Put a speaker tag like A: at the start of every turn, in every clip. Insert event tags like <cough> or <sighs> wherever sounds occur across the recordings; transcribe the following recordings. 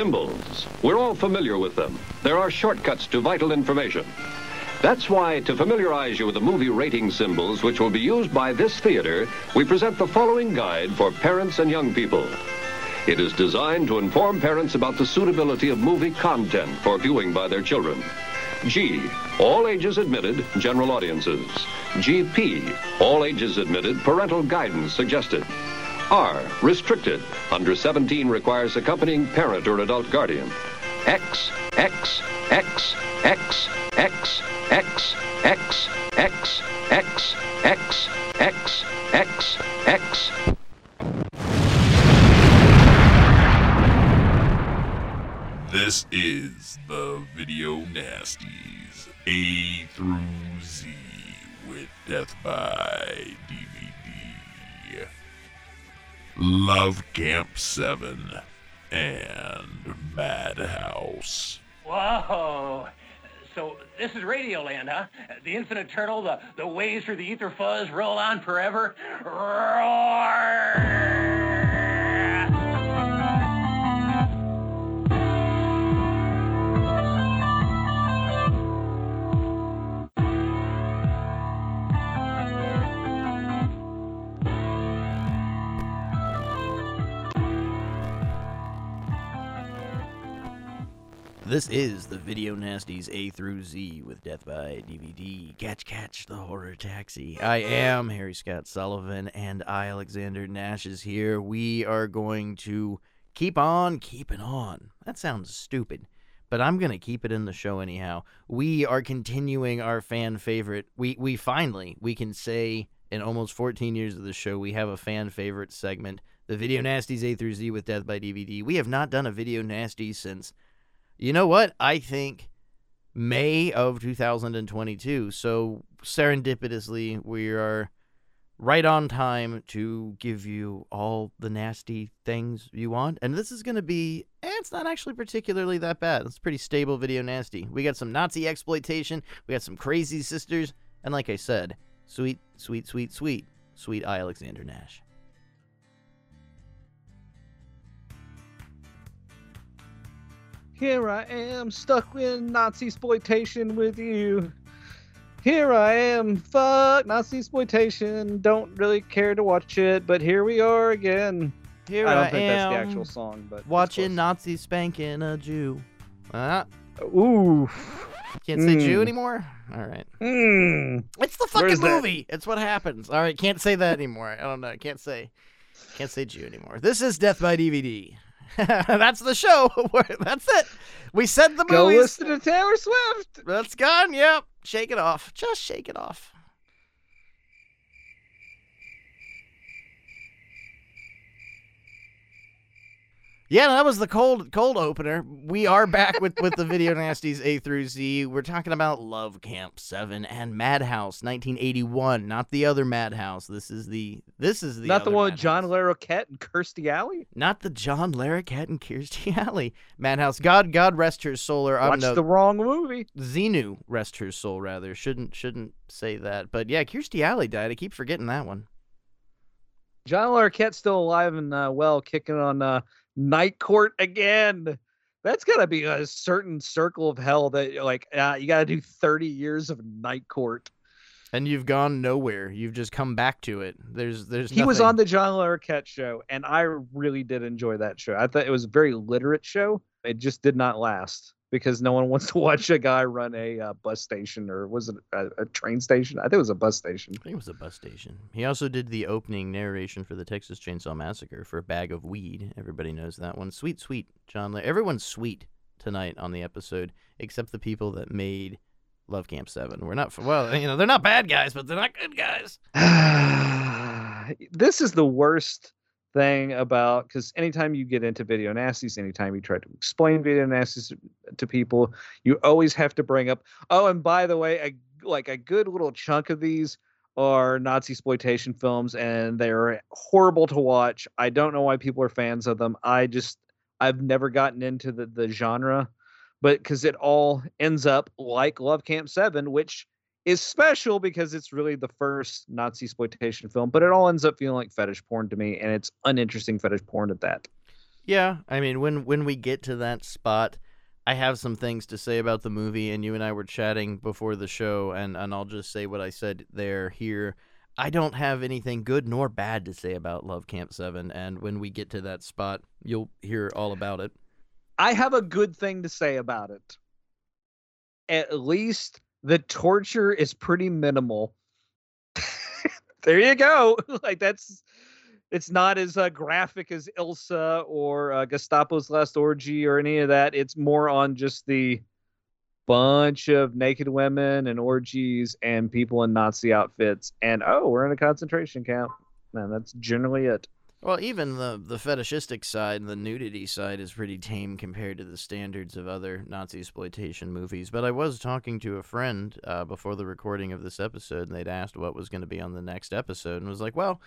A: Symbols. We're all familiar with them. There are shortcuts to vital information. That's why, to familiarize you with the movie rating symbols which will be used by this theater, we present the following guide for parents and young people. It is designed to inform parents about the suitability of movie content for viewing by their children. G, all ages admitted, general audiences. GP, all ages admitted, parental guidance suggested. R, restricted, under 17 requires accompanying parent or adult guardian. X, X, X, X, X, X, X, X, X, X, X, X, X.
B: This is the Video Nasties A through Z with Death by DVD. Love Camp 7 and Madhouse.
C: Whoa. So this is Radioland, huh? The infinite turtle, the, the waves through the ether fuzz roll on forever. Roar!
D: This is the Video Nasties A through Z with Death by DVD. Catch, catch the horror taxi. I am Harry Scott Sullivan, and I, Alexander Nash, is here. We are going to keep on keeping on. That sounds stupid, but I'm going to keep it in the show anyhow. We are continuing our fan favorite. We we finally we can say in almost 14 years of the show we have a fan favorite segment, the Video Nasties A through Z with Death by DVD. We have not done a Video Nasty since you know what? I think May of 2022. So serendipitously, we are right on time to give you all the nasty things you want. And this is going to be, eh, it's not actually particularly that bad. It's pretty stable video nasty. We got some Nazi exploitation, we got some crazy sisters, and like I said, sweet, sweet, sweet, sweet, sweet I. Alexander Nash.
E: Here I am, stuck in Nazi exploitation with you. Here I am, fuck Nazi exploitation. Don't really care to watch it, but here we are again.
D: Here
E: I
D: I,
E: don't think that's
D: am
E: the actual song, but
D: watching. Nazi spanking a Jew. Ah,
E: Ooh.
D: can't say Jew
E: Mm.
D: anymore? All right.
E: Mm.
D: It's the fucking
E: is that?
D: movie. It's what happens. All right, can't say that anymore. I don't know. Can't say, can't say Jew anymore. This is Death by DVD. <laughs> That's the show. <laughs> That's it. We said the
E: Go
D: movies.
E: listen to Taylor Swift.
D: That's gone. Yep. Shake it off. Just shake it off. Yeah, that was the cold cold opener. We are back with, with the video nasties A through Z. We're talking about Love Camp Seven and Madhouse 1981, not the other Madhouse. This is the this is the
E: Not the one with John
D: Madhouse.
E: Larroquette and Kirstie Alley.
D: not the John Larroquette and Kirstie <laughs> Alley Madhouse. God God rest her soul. Or I'm
E: Watch
D: no,
E: the wrong movie.
D: Xenu, rest her soul, rather. Shouldn't shouldn't say that. But yeah, Kirstie Alley died. I keep forgetting that one.
E: John Larroquette's still alive and uh, well, kicking on uh, Night Court again. That's gotta be a certain circle of hell that like uh, you gotta do 30 years of Night Court.
D: And you've gone nowhere. You've just come back to it. There's there's
E: He was on the John Larroquette show, and I really did enjoy that show. I thought it was a very literate show. It just did not last because no one <laughs> wants to watch a guy run a uh, bus station or was it a, a train station? I think it was a bus station.
D: I think it was a bus station. He also did the opening narration for the Texas Chainsaw Massacre for a bag of weed. Everybody knows that one. Sweet, sweet John. La- Everyone's sweet tonight on the episode, except the people that made Love Camp Seven. We're not well, you know, they're not bad guys, but they're not good guys. <sighs>
E: this is the worst thing about because anytime you get into video nasties, anytime you try to explain video nasties to people, you always have to bring up. Oh, and by the way, a, like a good little chunk of these are Nazi exploitation films, and they're horrible to watch. I don't know why people are fans of them. I just I've never gotten into the the genre, but because it all ends up like Love Camp Seven, which is special because it's really the first Nazi exploitation film, but it all ends up feeling like fetish porn to me, and it's uninteresting fetish porn at that.
D: Yeah, I mean, when when we get to that spot, I have some things to say about the movie, and you and I were chatting before the show, and and I'll just say what I said there here. I don't have anything good nor bad to say about Love Camp Seven, and when we get to that spot, you'll hear all about it.
E: I have a good thing to say about it. At least the torture is pretty minimal. <laughs> there you go. <laughs> like that's it's not as uh, graphic as Ilsa or uh, Gestapo's Last Orgy or any of that. It's more on just the bunch of naked women and orgies and people in Nazi outfits. And oh, we're in a concentration camp. Man, that's generally it.
D: Well, even the the fetishistic side, and the nudity side, is pretty tame compared to the standards of other Nazi exploitation movies. But I was talking to a friend uh, before the recording of this episode, and they'd asked what was going to be on the next episode, and was like, "Well,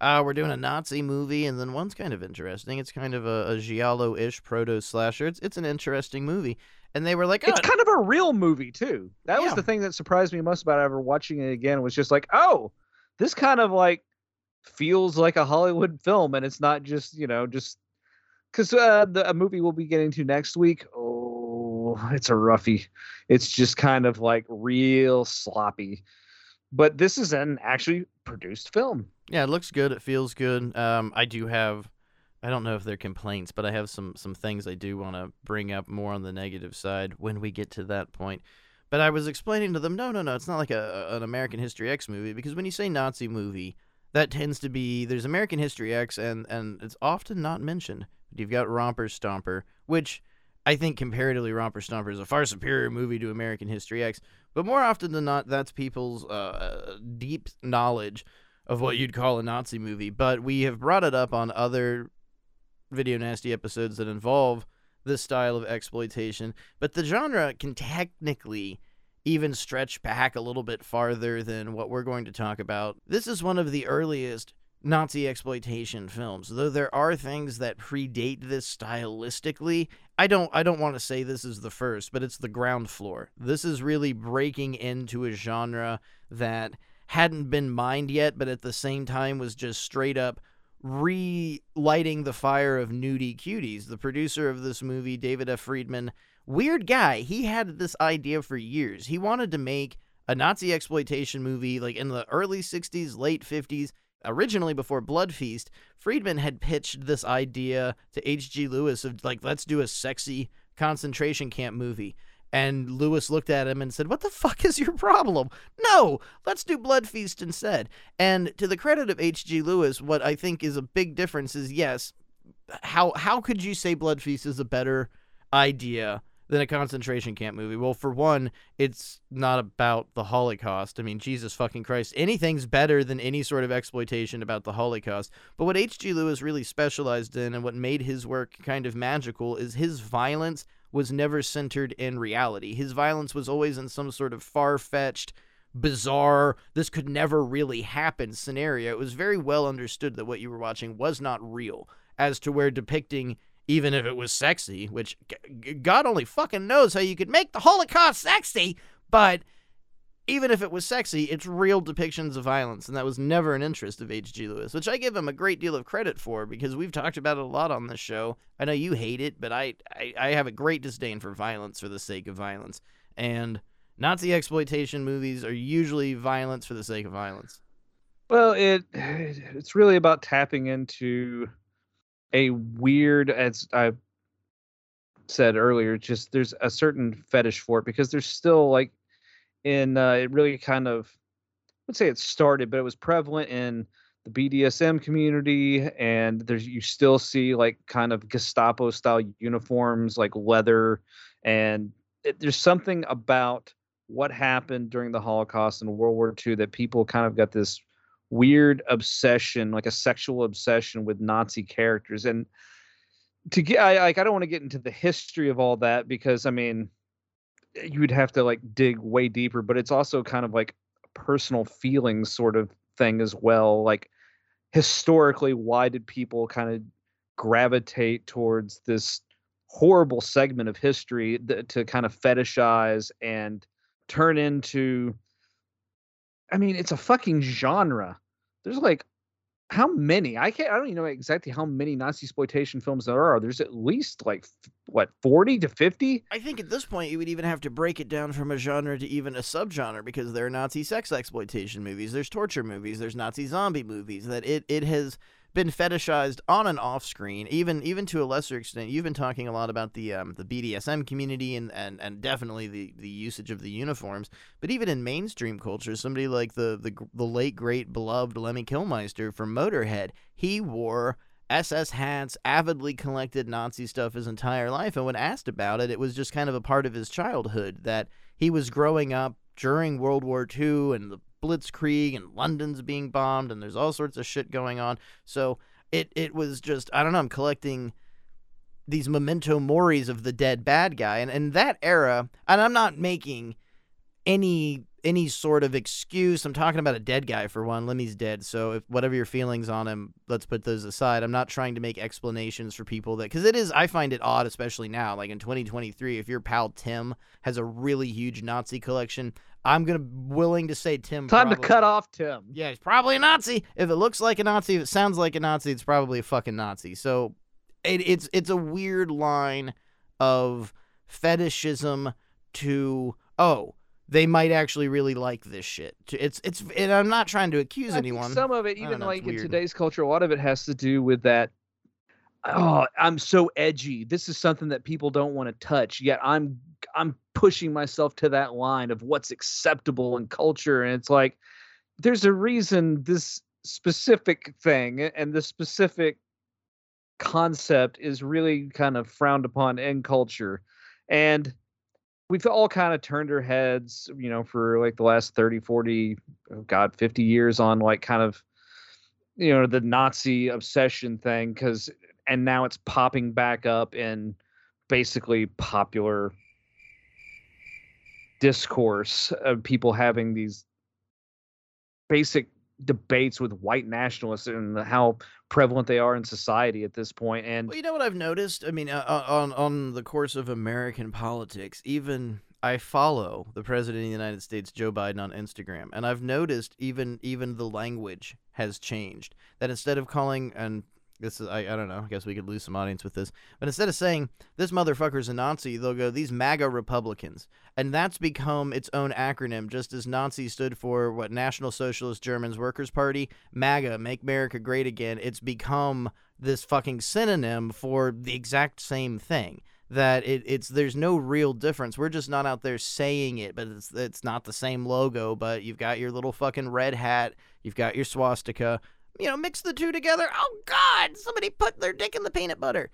D: uh, we're doing a Nazi movie, and then one's kind of interesting. It's kind of a, a giallo-ish proto slasher. It's it's an interesting movie." And they were like, oh.
E: "It's kind of a real movie too." That yeah. was the thing that surprised me most about ever watching it again. Was just like, "Oh, this kind of like." Feels like a Hollywood film, and it's not just you know just because uh, the a movie we'll be getting to next week. Oh, it's a roughie. It's just kind of like real sloppy. But this is an actually produced film.
D: Yeah, it looks good. It feels good. Um, I do have. I don't know if they're complaints, but I have some some things I do want to bring up more on the negative side when we get to that point. But I was explaining to them, no, no, no, it's not like a, an American History X movie because when you say Nazi movie, that tends to be there's American History X and and it's often not mentioned. But you've got Romper Stomper, which I think comparatively Romper Stomper is a far superior movie to American History X. But more often than not, that's people's uh, deep knowledge of what you'd call a Nazi movie. But we have brought it up on other video nasty episodes that involve this style of exploitation. But the genre can technically even stretch back a little bit farther than what we're going to talk about. This is one of the earliest Nazi exploitation films. Though there are things that predate this stylistically, I don't I don't want to say this is the first, but it's the ground floor. This is really breaking into a genre that hadn't been mined yet, but at the same time was just straight up relighting the fire of nudie cuties. The producer of this movie, David F. Friedman, Weird guy. He had this idea for years. He wanted to make a Nazi exploitation movie like in the early 60s, late 50s. Originally, before Blood Feast, Friedman had pitched this idea to H.G. Lewis of like, let's do a sexy concentration camp movie. And Lewis looked at him and said, What the fuck is your problem? No, let's do Blood Feast instead. And to the credit of H.G. Lewis, what I think is a big difference is yes, how how could you say Blood Feast is a better idea than a concentration camp movie. Well, for one, it's not about the Holocaust. I mean, Jesus fucking Christ, anything's better than any sort of exploitation about the Holocaust. But what H.G. Lewis really specialized in and what made his work kind of magical is his violence was never centered in reality. His violence was always in some sort of far fetched, bizarre, this could never really happen scenario. It was very well understood that what you were watching was not real, as to where depicting even if it was sexy, which God only fucking knows how you could make the Holocaust sexy, but even if it was sexy, it's real depictions of violence, and that was never an interest of H.G. Lewis, which I give him a great deal of credit for because we've talked about it a lot on this show. I know you hate it, but I, I, I have a great disdain for violence for the sake of violence. And Nazi exploitation movies are usually violence for the sake of violence.
E: Well, it <sighs> it's really about tapping into a weird, as I said earlier, just there's a certain fetish for it because there's still like in uh, it really kind of I would say it started, but it was prevalent in the BDSM community, and there's you still see like kind of Gestapo style uniforms, like leather, and it, there's something about what happened during the Holocaust and World War II that people kind of got this weird obsession, like a sexual obsession with Nazi characters. And to get, I like, I don't want to get into the history of all that because I mean, you would have to like dig way deeper. But it's also kind of like personal feelings sort of thing as well. Like historically, why did people kind of gravitate towards this horrible segment of history that, to kind of fetishize and turn into I mean, it's a fucking genre. There's like how many? I can't. I don't even know exactly how many Nazi exploitation films there are. There's at least like what forty to fifty.
D: I think at this point you would even have to break it down from a genre to even a subgenre because there are Nazi sex exploitation movies, there's torture movies, there's Nazi zombie movies. That it it has been fetishized on and off screen, even even to a lesser extent. You've been talking a lot about the um, the BDSM community and, and, and definitely the, the usage of the uniforms, but even in mainstream culture, somebody like the the, the late great beloved Lemmy Kilmister from Motorhead, he wore SS hats, avidly collected Nazi stuff his entire life, and when asked about it, it was just kind of a part of his childhood that he was growing up during World War II and the blitzkrieg and London's being bombed and there's all sorts of shit going on. So it it was just I don't know, I'm collecting these memento moris of the dead bad guy and in that era and I'm not making any any sort of excuse. I'm talking about a dead guy for one. Lemmy's dead, so if whatever your feelings on him, let's put those aside. I'm not trying to make explanations for people that because it is. I find it odd, especially now, like in 2023, if your pal Tim has a really huge Nazi collection. I'm gonna willing to say Tim.
E: Time
D: probably,
E: to cut off Tim.
D: Yeah, he's probably a Nazi. If it looks like a Nazi, if it sounds like a Nazi, it's probably a fucking Nazi. So it, it's it's a weird line of fetishism to oh they might actually really like this shit. It's it's and I'm not trying to accuse
E: I
D: anyone.
E: some of it, even
D: know,
E: like in today's culture, a lot of it has to do with that. Oh, I'm so edgy. This is something that people don't want to touch. Yet I'm I'm pushing myself to that line of what's acceptable in culture, and it's like there's a reason this specific thing and this specific concept is really kind of frowned upon in culture, and we've all kind of turned our heads, you know, for like the last 30, 40, oh God, 50 years on like kind of, you know, the Nazi obsession thing. Cause, and now it's popping back up in basically popular discourse of people having these basic debates with white nationalists and how prevalent they are in society at this point. And
D: Well, you know what I've noticed? I mean, uh, uh, on on the course of American politics, even I follow the president of the United States, Joe Biden, on Instagram, and I've noticed even even the language has changed. That instead of calling and this is I, I don't know, I guess we could lose some audience with this, but instead of saying this motherfucker's a Nazi, they'll go these MAGA Republicans, and that's become its own acronym. Just as Nazi stood for what National Socialist Germans Workers Party, MAGA, Make America Great Again. It's become this fucking synonym for the exact same thing that it, it's there's no real difference. We're just not out there saying it, but it's it's not the same logo. But you've got your little fucking red hat, you've got your swastika. You know, mix the two together. Oh God! Somebody put their dick in the peanut butter.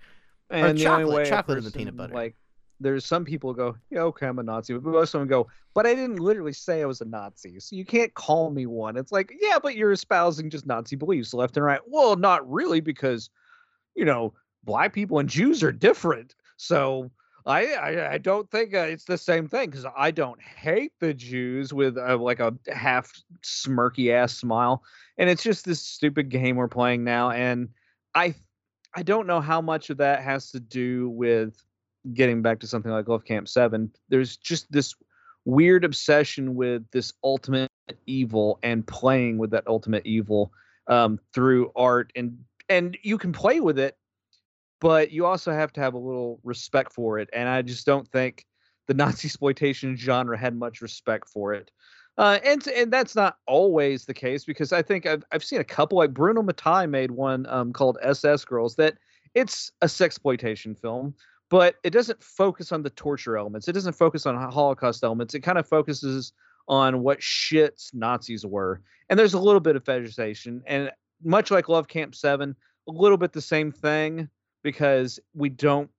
E: and the
D: chocolate-
E: only way
D: chocolate in the peanut butter.
E: Like, there's some people go, yeah, okay, I'm a Nazi, but most of them go, but I didn't literally say I was a Nazi, so you can't call me one. It's like, yeah, but you're espousing just Nazi beliefs left and right. Well, not really, because you know, black people and Jews are different. So I I, I don't think uh, it's the same thing because I don't hate the Jews with uh, like a half smirky ass smile, and it's just this stupid game we're playing now, and I I don't know how much of that has to do with getting back to something like Love Camp 7. There's just this weird obsession with this ultimate evil and playing with that ultimate evil um, through art and and you can play with it but you also have to have a little respect for it and I just don't think the <laughs> Nazi exploitation genre had much respect for it. Uh, and and that's not always the case because I think I've I've seen a couple like Bruno Mattei made one um, called SS Girls that it's a sexploitation film, but it doesn't focus on the torture elements. It doesn't focus on Holocaust elements. It kind of focuses on what shits Nazis were, and there's a little bit of fetishization, and much like Love Camp Seven, a little bit the same thing because we don't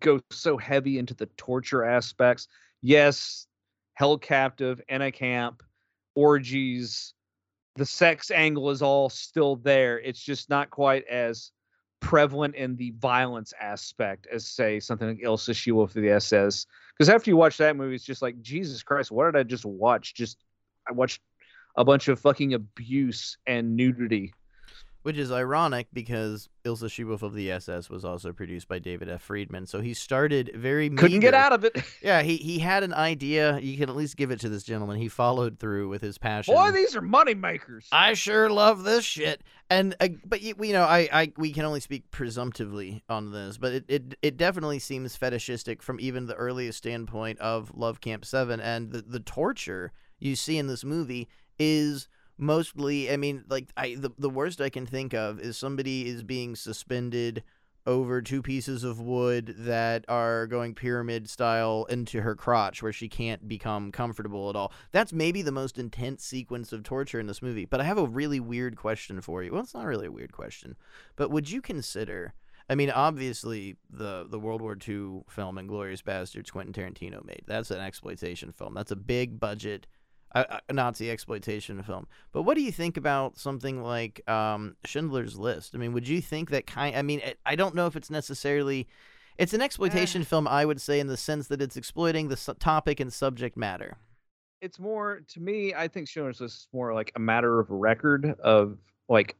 E: go so heavy into the torture aspects. Yes, held captive in a camp, orgies, the sex angle is all still there. It's just not quite as prevalent in the violence aspect as say something like Ilsa She-Wolf of the SS. Because after you watch that movie, it's just like Jesus Christ, what did I just watch? Just I watched a bunch of fucking abuse and nudity.
D: Which is ironic because Ilsa She-Wolf of the SS was also produced by David F. Friedman. So he started very
E: Couldn't get out of it. <laughs>
D: Yeah, he, he had an idea. You can at least give it to this gentleman. He followed through with his passion.
E: Boy, these are money makers.
D: I sure love this shit. And uh, but you, you know, I, I we can only speak presumptively on this, but it, it it definitely seems fetishistic from even the earliest standpoint of Love Camp Seven, and the the torture you see in this movie is mostly. I mean, like I the the worst I can think of is somebody is being suspended over two pieces of wood that are going pyramid style into her crotch where she can't become comfortable at all. That's maybe the most intense sequence of torture in this movie. But I have a really weird question for you. Well, it's not really a weird question, but would you consider I mean, obviously, the the World War II film *Inglourious Basterds* Quentin Tarantino made. That's an exploitation film. That's a big budget uh, uh, Nazi exploitation film. But what do you think about something like um, Schindler's List? I mean, would you think that kind? I mean, it, I don't know if it's necessarily. It's an exploitation film, I would say, in the sense that it's exploiting the su- topic and subject matter.
E: It's more to me. I think Schindler's List is more like a matter of record of like.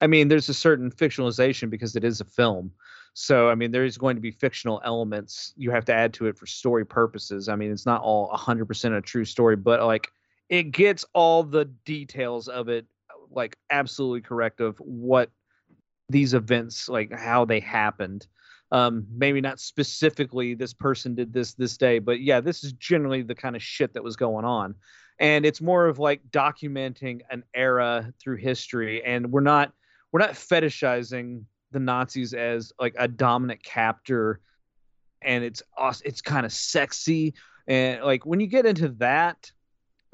E: I mean, there's a certain fictionalization because it is a film. So, I mean, there's going to be fictional elements you have to add to it for story purposes. I mean, it's not all 100% a true story, but like it gets all the details of it like absolutely correct of what these events like how they happened um maybe not specifically this person did this this day but yeah this is generally the kind of shit that was going on and it's more of like documenting an era through history and we're not we're not fetishizing the nazis as like a dominant captor and it's it's kind of sexy and like when you get into that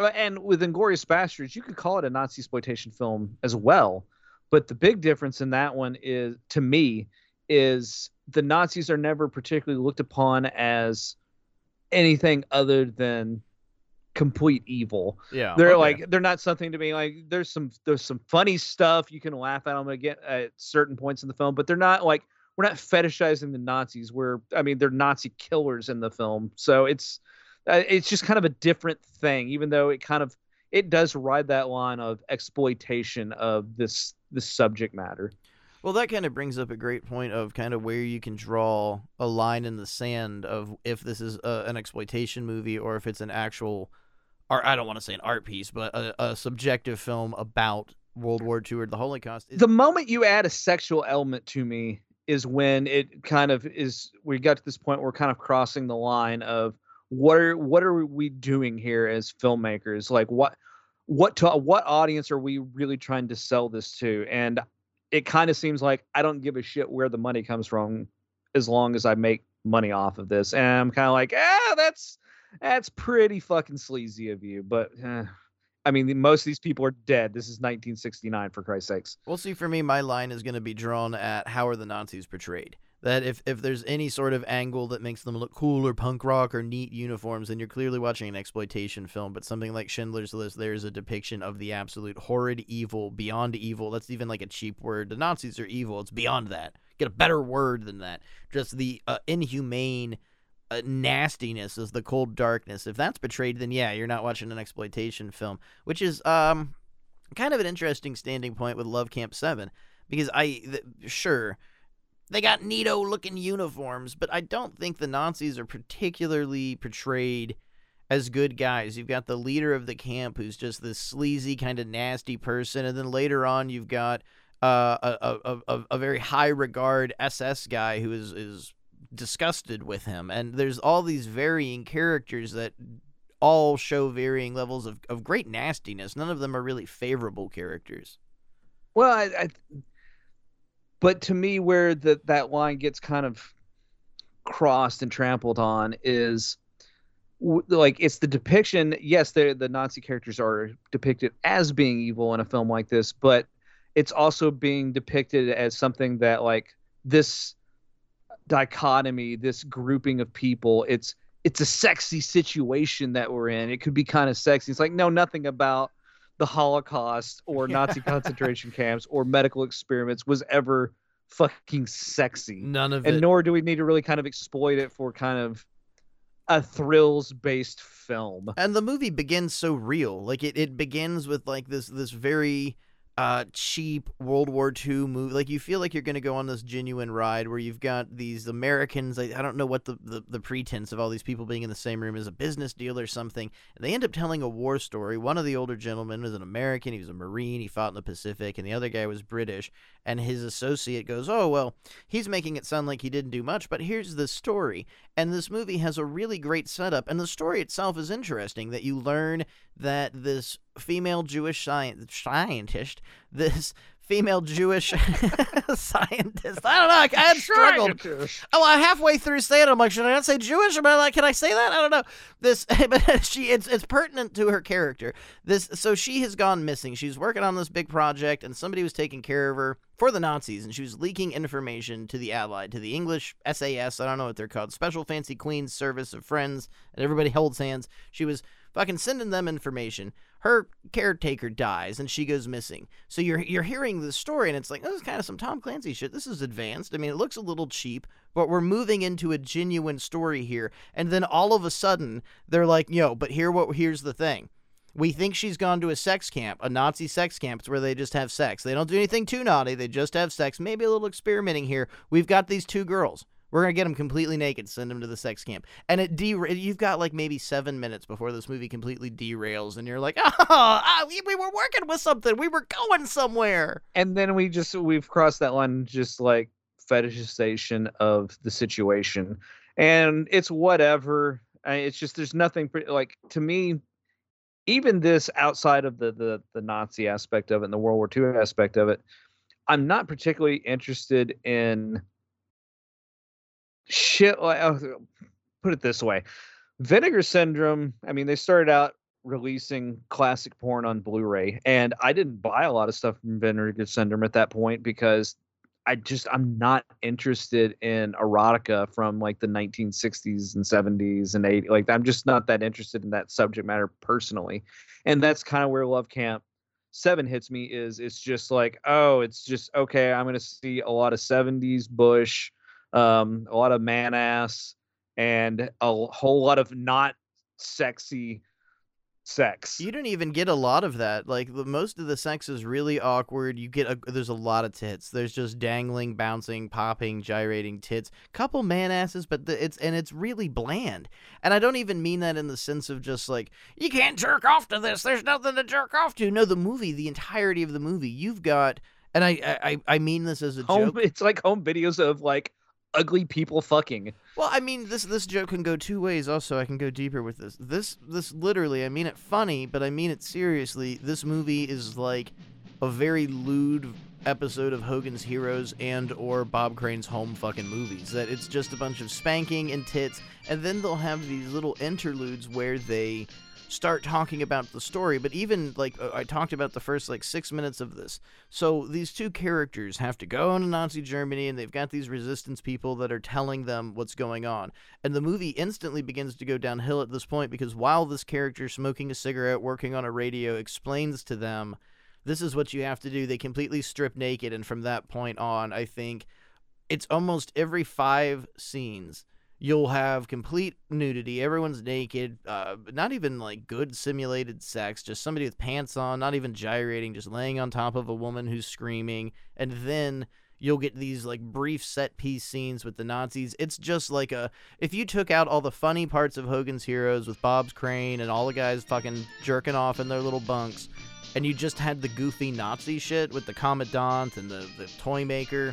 E: uh, and with Inglourious Basterds, you could call it a Nazi exploitation film as well. But the big difference in that one is, to me, is the Nazis are never particularly looked upon as anything other than complete evil.
D: Yeah,
E: They're
D: okay.
E: like they're not something to me like there's some there's some funny stuff you can laugh at them again at certain points in the film, but they're not like we're not fetishizing the Nazis. We're I mean they're Nazi killers in the film, so it's uh, it's just kind of a different thing. Even though it kind of it does ride that line of exploitation of this this subject matter.
D: Well, that kind of brings up a great point of kind of where you can draw a line in the sand of if this is a, an exploitation movie or if it's an actual, or I don't want to say an art piece, but a, a subjective film about World War II or the Holocaust. Is-
E: The moment you add a sexual element to me is when it kind of is. We got to this point we're kind of crossing the line of what are what are we doing here as filmmakers? Like what what to what audience are we really trying to sell this to? And it kind of seems like I don't give a shit where the money comes from, as long as I make money off of this. And I'm kind of like, ah, that's that's pretty fucking sleazy of you. But eh, I mean, most of these people are dead. This is 1969, for Christ's sakes.
D: Well, see, for me, my line is going to be drawn at how are the Nazis portrayed. That if, if there's any sort of angle that makes them look cool or punk rock or neat uniforms, then you're clearly watching an exploitation film. But something like Schindler's List, there's a depiction of the absolute horrid evil, beyond evil. That's even like a cheap word. The Nazis are evil. It's beyond that. Get a better word than that. Just the uh, inhumane nastiness of the cold darkness. If that's betrayed, then yeah, you're not watching an exploitation film, which is um kind of an interesting standing point with Love Camp Seven because I th- sure they got neato looking uniforms, but I don't think the Nazis are particularly portrayed as good guys. You've got the leader of the camp who's just this sleazy kind of nasty person, and then later on you've got uh, a, a, a, a very high regard SS guy who is is disgusted with him, and there's all these varying characters that all show varying levels of, of great nastiness. None of them are really favorable characters.
E: Well, I, I but to me, where that that line gets kind of crossed and trampled on is like it's the depiction. Yes, the the Nazi characters are depicted as being evil in a film like this, but it's also being depicted as something that like this dichotomy, this grouping of people. It's it's a sexy situation that we're in. It could be kind of sexy. It's like no, nothing about the Holocaust or Nazi concentration <laughs> camps or medical experiments was ever fucking sexy.
D: None of
E: And
D: it.
E: And nor do we need to really kind of exploit it for kind of a thrills based film.
D: and the movie begins so real like it, it begins with like this this very uh, cheap World War II movie. Like you feel like you're going to go on this genuine ride where you've got these Americans. I, I don't know what the, the, the pretense of all these people being in the same room is a business deal or something. And they end up telling a war story. One of the older gentlemen was an American. He was a Marine. He fought in the Pacific. And the other guy was British. And his associate goes, Oh, well, he's making it sound like he didn't do much, but here's the story. And this movie has a really great setup. And the story itself is interesting that you learn that this female Jewish scientist, this female Jewish <laughs> scientist. I don't know. I, I had struggled. Oh, I halfway through saying, it, I'm like, should I not say Jewish? Am I like, can I say that? I don't know. This, <laughs> but she, it's it's pertinent to her character. This, so she has gone missing. She's working on this big project, and somebody was taking care of her for the Nazis, and she was leaking information to the Allied, to the English SAS. I don't know what they're called, Special Fancy Queen's Service of Friends, and everybody holds hands. She was fucking sending them information. Her caretaker dies and she goes missing. So you're you're hearing the story and it's like this is kind of some Tom Clancy shit. This is advanced. I mean, it looks a little cheap, but we're moving into a genuine story here. And then all of a sudden they're like, "Yo, but here what here's the thing." We think she's gone to a sex camp, a Nazi sex camp, where they just have sex. They don't do anything too naughty. They just have sex. Maybe a little experimenting here. We've got these two girls. We're gonna get him completely naked, send him to the sex camp, and it de- You've got like maybe seven minutes before this movie completely derails, and you're like, <laughs> oh, ah, we, we were working with something, we were going somewhere,
E: and then we just we've crossed that line, just like fetishization of the situation, and it's whatever. It's just there's nothing like to me. Even this outside of the, the the Nazi aspect of it and the World War II aspect of it, I'm not particularly interested in shit like uh, put it this way vinegar syndrome i mean they started out releasing classic porn on blu-ray and i didn't buy a lot of stuff from vinegar syndrome at that point because i just i'm not interested in erotica from like the 1960s and 70s and 80s like i'm just not that interested in that subject matter personally and that's kind of where love camp 7 hits me is it's just like oh it's just okay i'm to see a lot of 70s bush um, a lot of man ass, and a whole lot of not sexy sex.
D: You don't even get a lot of that. Like the, most of the sex is really awkward. You get a, there's a lot of tits. There's just dangling, bouncing, popping, gyrating tits. Couple man asses, but the, it's and it's really bland. And I don't even mean that in the sense of just like you can't jerk off to this. There's nothing to jerk off to. No, the movie, the entirety of the movie, you've got. And I, I, I mean this as a
E: home,
D: joke.
E: It's like home videos of like ugly people fucking.
D: Well, I mean, this this joke can go two ways. Also, I can go deeper with this. This this literally, I mean it funny, but I mean it seriously. This movie is like a very lewd episode of Hogan's Heroes and or Bob Crane's home fucking movies. That it's just a bunch of spanking and tits, and then they'll have these little interludes where they start talking about the story. But even like uh, I talked about the first like six minutes of this. So these two characters have to go into Nazi Germany and they've got these resistance people that are telling them what's going on. And the movie instantly begins to go downhill at this point because while this character smoking a cigarette, working on a radio, explains to them, this is what you have to do, they completely strip naked. And from that point on, I think it's almost every five scenes You'll have complete nudity. Everyone's naked. Uh, not even like good simulated sex. Just somebody with pants on, not even gyrating, just laying on top of a woman who's screaming. And then you'll get these like brief set piece scenes with the Nazis. It's just like a if you took out all the funny parts of Hogan's Heroes with Bob's Crane and all the guys fucking jerking off in their little bunks, and you just had the goofy Nazi shit with the commandant and the, the toy maker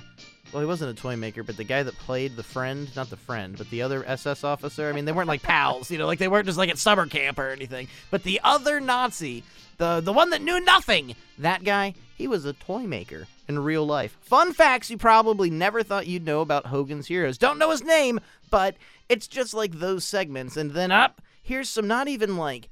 D: well, he wasn't a toy maker, but the guy that played the friend, not the friend, but the other SS officer. I mean, they weren't like pals, you know, like they weren't just like at summer camp or anything. But the other Nazi, the the one that knew nothing, that guy, he was a toy maker in real life. Fun facts you probably never thought you'd know about Hogan's Heroes. Don't know his name, but it's just like those segments. And then up, here's some not even like,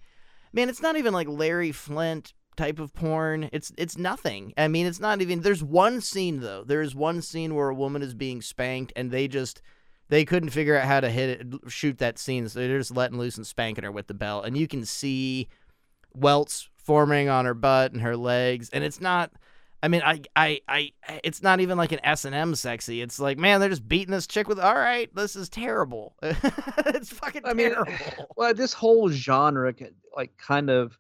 D: man, it's not even like Larry Flynt type of porn. It's it's nothing. I mean, it's not even. There's one scene though. There is one scene where a woman is being spanked, and they just they couldn't figure out how to hit it, shoot that scene, so they're just letting loose and spanking her with the belt, and you can see welts forming on her butt and her legs, and it's not. I mean, I, I, I, it's not even like an S and M sexy. It's like, man, they're just beating this chick with. All right, this is terrible. <laughs> it's fucking I terrible.
E: Mean, well, this whole genre, like, kind of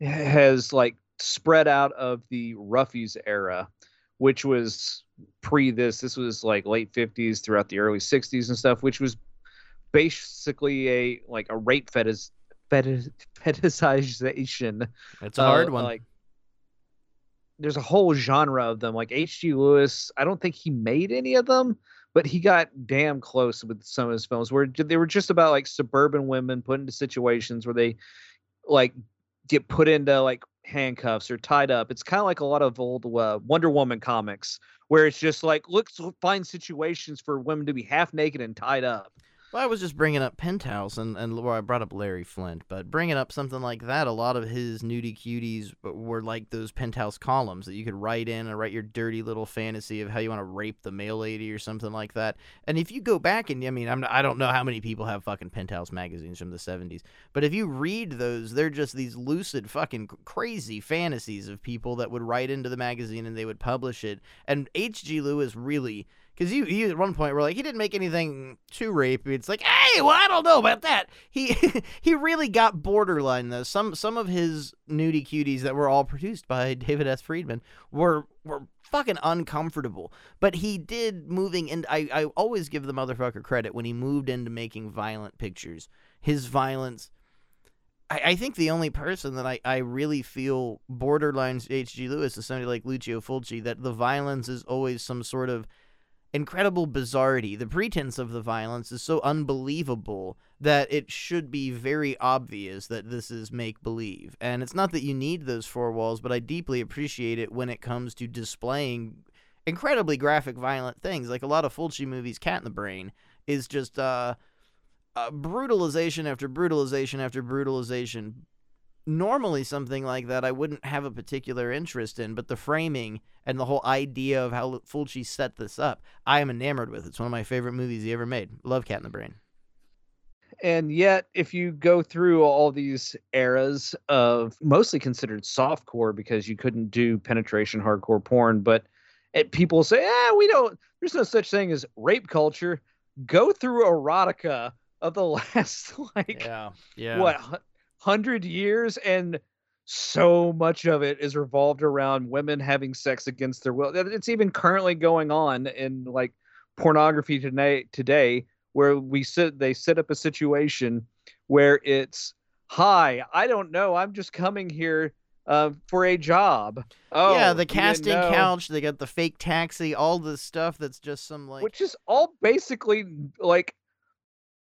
E: has like spread out of the Roughies era, which was pre this. This was like late 50s throughout the early 60s and stuff, which was basically a like a rape fetish fetish fetishization.
D: It's a hard
E: uh,
D: one.
E: Like there's a whole genre of them. Like H.G. Lewis, I don't think he made any of them, but he got damn close with some of his films where they were just about like suburban women put into situations where they like get put into like handcuffs or tied up. It's kind of like a lot of old uh, Wonder Woman comics where it's just like let's find situations for women to be half naked and tied up.
D: Well, I was just bringing up Penthouse, and and well, I brought up Larry Flynt, but bringing up something like that, a lot of his nudie cuties were like those Penthouse columns that you could write in and write your dirty little fantasy of how you want to rape the mail lady or something like that. And if you go back and I mean, I'm I don't know how many people have fucking Penthouse magazines from the 70s, but if you read those, they're just these lucid fucking crazy fantasies of people that would write into the magazine and they would publish it. And H.G. Lewis really because you, you at one point were like he didn't make anything too rapey. It's like, hey, well, I don't know about that. He <laughs> he really got borderline though. Some some of his nudie cuties that were all produced by <laughs> David F. Friedman were were fucking uncomfortable. But he did moving and I I always give the motherfucker credit when he moved into making violent pictures. His violence. I, think the only person that I, I really feel borderlines H.G. Lewis is somebody like Lucio Fulci, that the violence is always some sort of incredible bizarrety. The pretense of the violence is so unbelievable that it should be very obvious that this is make believe. And it's not that you need those four walls, but I deeply appreciate it when it comes to displaying incredibly graphic, violent things. Like a lot of Fulci movies, Cat in the Brain is just uh, uh, brutalization after brutalization after brutalization. Normally, something like that I wouldn't have a particular interest in, but the framing and the whole idea of how Fulci set this up, I am enamored with. It's one of my favorite movies he ever made. Love Cat in the Brain.
E: And yet, if you go through all these eras of mostly considered softcore because you couldn't do penetration hardcore porn, but it, people say, ah, we don't, there's no such thing as rape culture. Go through erotica of the <laughs> last, like,
D: Yeah, yeah.
E: what, hu- 100 years? And so much of it is revolved around women having sex against their will. It's even currently going on in like pornography today, today where we sit, they set up a situation where it's, hi, I don't know, I'm just coming here uh, for a job. Oh,
D: yeah, the casting couch. They got the fake taxi. All this stuff that's just some like.
E: which is all basically like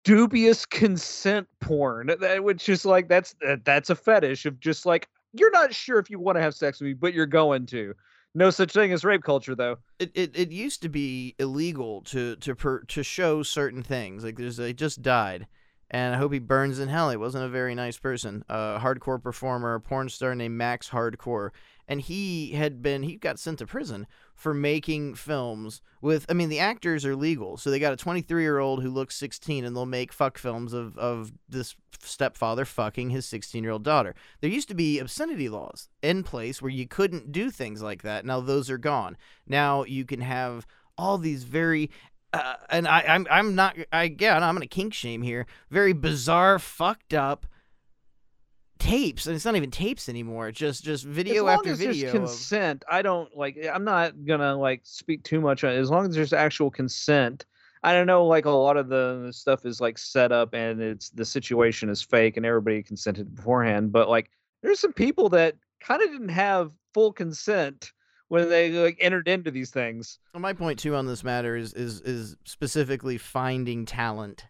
E: dubious consent porn uh, that which is like that's uh, that's a fetish of just like you're not sure if you want to have sex with me but you're going to no such thing as rape culture though
D: it, it, it used to be illegal to to per, to show certain things. Like there's a, he just died, and I hope he burns in hell. He wasn't a very nice person. A hardcore performer, a porn star named Max Hardcore, and he had been he got sent to prison for making films with. I mean, the actors are legal, so they got a 23 year old who looks 16, and they'll make fuck films of of this stepfather fucking his 16 year old daughter. There used to be obscenity laws in place where you couldn't do things like that. Now those are gone. Now you can have all these very uh, and I, I'm I'm not I yeah I'm gonna kink shame here. Very bizarre, fucked up tapes, and it's not even tapes anymore. It's just just video
E: as long
D: after
E: as there's
D: video. of-
E: consent i don't like eh, i'm not gonna like speak too much on it as long as there's actual consent i don't know like a lot of the the stuff is like set up and it's the situation is fake and everybody consented beforehand but like there's some people that kind of didn't have full consent when they like entered into these things
D: Well, my point too on this matter is is is specifically finding talent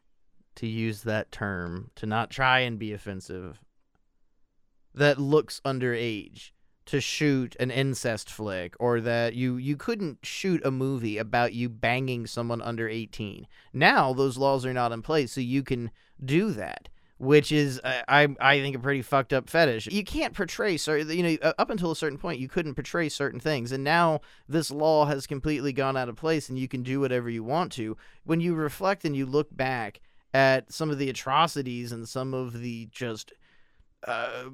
D: to use that term to not try and be offensive that looks underage to shoot an incest flick or that you you couldn't shoot a movie about you banging someone under 18 now those laws are not in place so you can do that which is uh, I I think a pretty fucked up fetish. You can't portray certain you know up until a certain point you couldn't portray certain things and now this law has completely gone out of place and you can do whatever you want to. When you reflect and you look back at some of the atrocities and some of the just uh,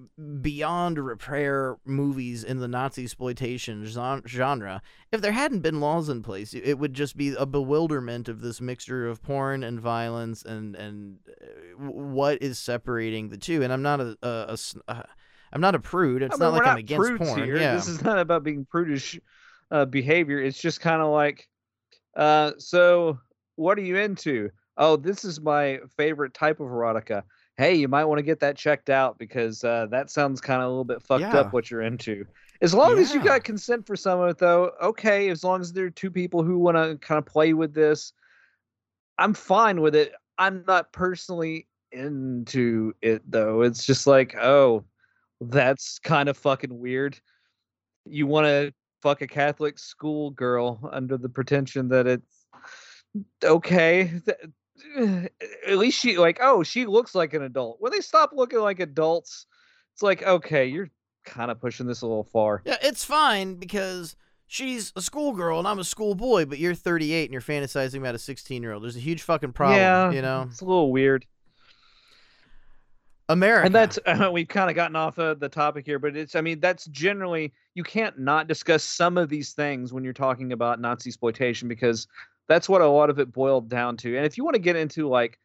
D: beyond repair movies in the Nazi exploitation genre, if there hadn't been laws in place, it would just be a bewilderment of this mixture of porn and violence and and uh, what is separating the two. And I'm not a, a, a uh, I'm not a prude. It's
E: I mean,
D: not like
E: not
D: I'm against porn.
E: here.
D: Yeah.
E: This is not about being prudish uh, behavior. It's just kind of like, uh, so what are you into? Oh, this is my favorite type of erotica. Hey, you might want to get that checked out because uh, that sounds kind of a little bit fucked
D: Yeah.
E: up what you're into. As long as you got consent for some of it, though, okay. As long as there are two people who want to kind of play with this, I'm fine with it. I'm not personally into it though. It's just like, oh, that's kind of fucking weird. You want to fuck a Catholic school girl under the pretension that it's okay. th- At least she like, oh, she looks like an adult. When they stop looking like adults, it's like, okay, you're kind of pushing this a little far.
D: Yeah, it's fine because she's a schoolgirl and I'm a schoolboy, but you're 38 and you're fantasizing about a 16 year old. There's a huge fucking problem.
E: yeah,
D: You know,
E: it's a little weird.
D: America.
E: And that's uh, <laughs> we've kind of gotten off of the topic here, but it's I mean that's generally you can't not discuss some of these things when you're talking about Nazi exploitation because that's what a lot of it boiled down to. And if you want to get into like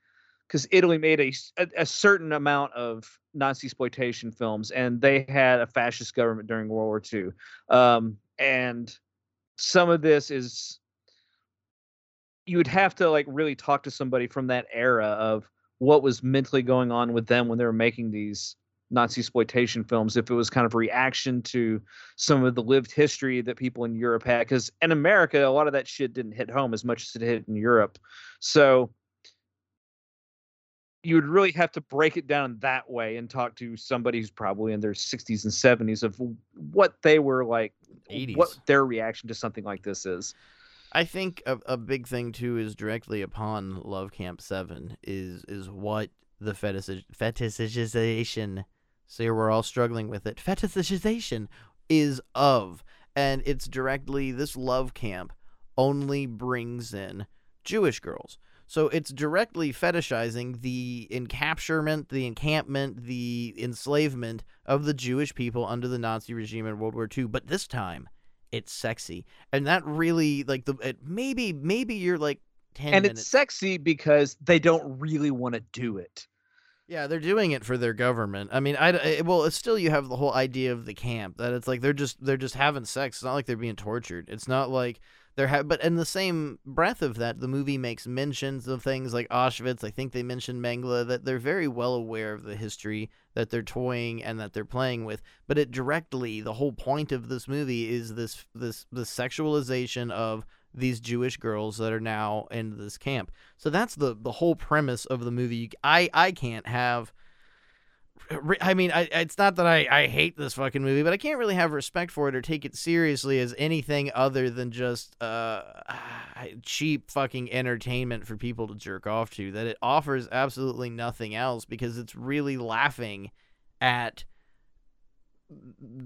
E: because Italy made a a certain amount of Nazi exploitation films, and they had a fascist government during World War II, um, and some of this is you would have to like really talk to somebody from that era of what was mentally going on with them when they were making these Nazi exploitation films. If it was kind of reaction to some of the lived history that people in Europe had, because in America a lot of that shit didn't hit home as much as it hit in Europe. So you would really have to break it down that way and talk to somebody who's probably in their 60s and 70s of what they were like
D: 80s.
E: what their reaction to something like this is
D: I think a, a big thing too is directly upon Love Camp Seven is is what the fetish fetishization. See, we're all struggling with it. Fetishization is of, and it's directly this love camp only brings in Jewish girls. So it's directly fetishizing the encapturement, the encampment, the enslavement of the Jewish people under the Nazi regime in World War II. But this time, it's sexy, and that really like the it, maybe maybe you're like ten
E: and
D: minutes.
E: it's sexy because they don't really want to do it
D: Yeah, they're doing it for their government. I mean, I well, it's still you have the whole idea of the camp that it's like they're just they're just having sex. It's not like they're being tortured. It's not like they're ha- but in the same breath of that, the movie makes mentions of things like Auschwitz. I think they mentioned Mengele that they're very well aware of the history that they're toying and that they're playing with. But it directly the whole point of this movie is this this the sexualization of these Jewish girls that are now in this camp. So that's the the whole premise of the movie. I I can't have. I mean, I, it's not that I, I hate this fucking movie, but I can't really have respect for it or take it seriously as anything other than just uh, cheap fucking entertainment for people to jerk off to. That it offers absolutely nothing else because it's really laughing at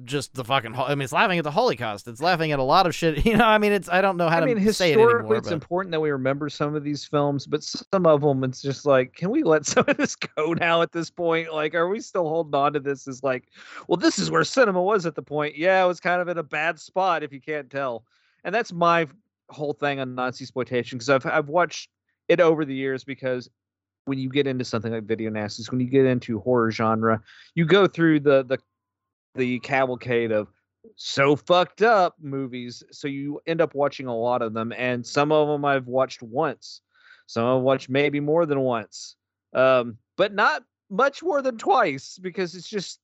D: just the fucking. hol- I mean, it's laughing at the Holocaust. It's laughing at a lot of shit. <laughs> You know, I mean, it's I don't know how
E: I mean,
D: say it
E: historically,
D: anymore.
E: it's
D: but-
E: important that we remember some of these films, but some of them, it's just like, can we let <laughs> some of this go now at this point? Like, are we still holding on to this Is like, well, this is where cinema was at the point. Yeah, it was kind of in a bad spot if you can't tell. And that's my whole thing on Nazi exploitation because I've I've watched it over the years because when you get into something like video nasties, when you get into horror genre, you go through the the the cavalcade of so fucked up movies. So you end up watching a lot of them, and some of them I've watched once, some I've watched maybe more than once, um, but not much more than twice because it's just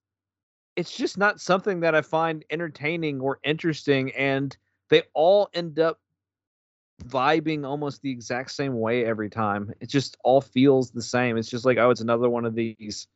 E: it's just not something that I find entertaining or interesting, and they all end up vibing almost the exact same way every time. It just all feels the same. It's just like, oh, it's another one of these.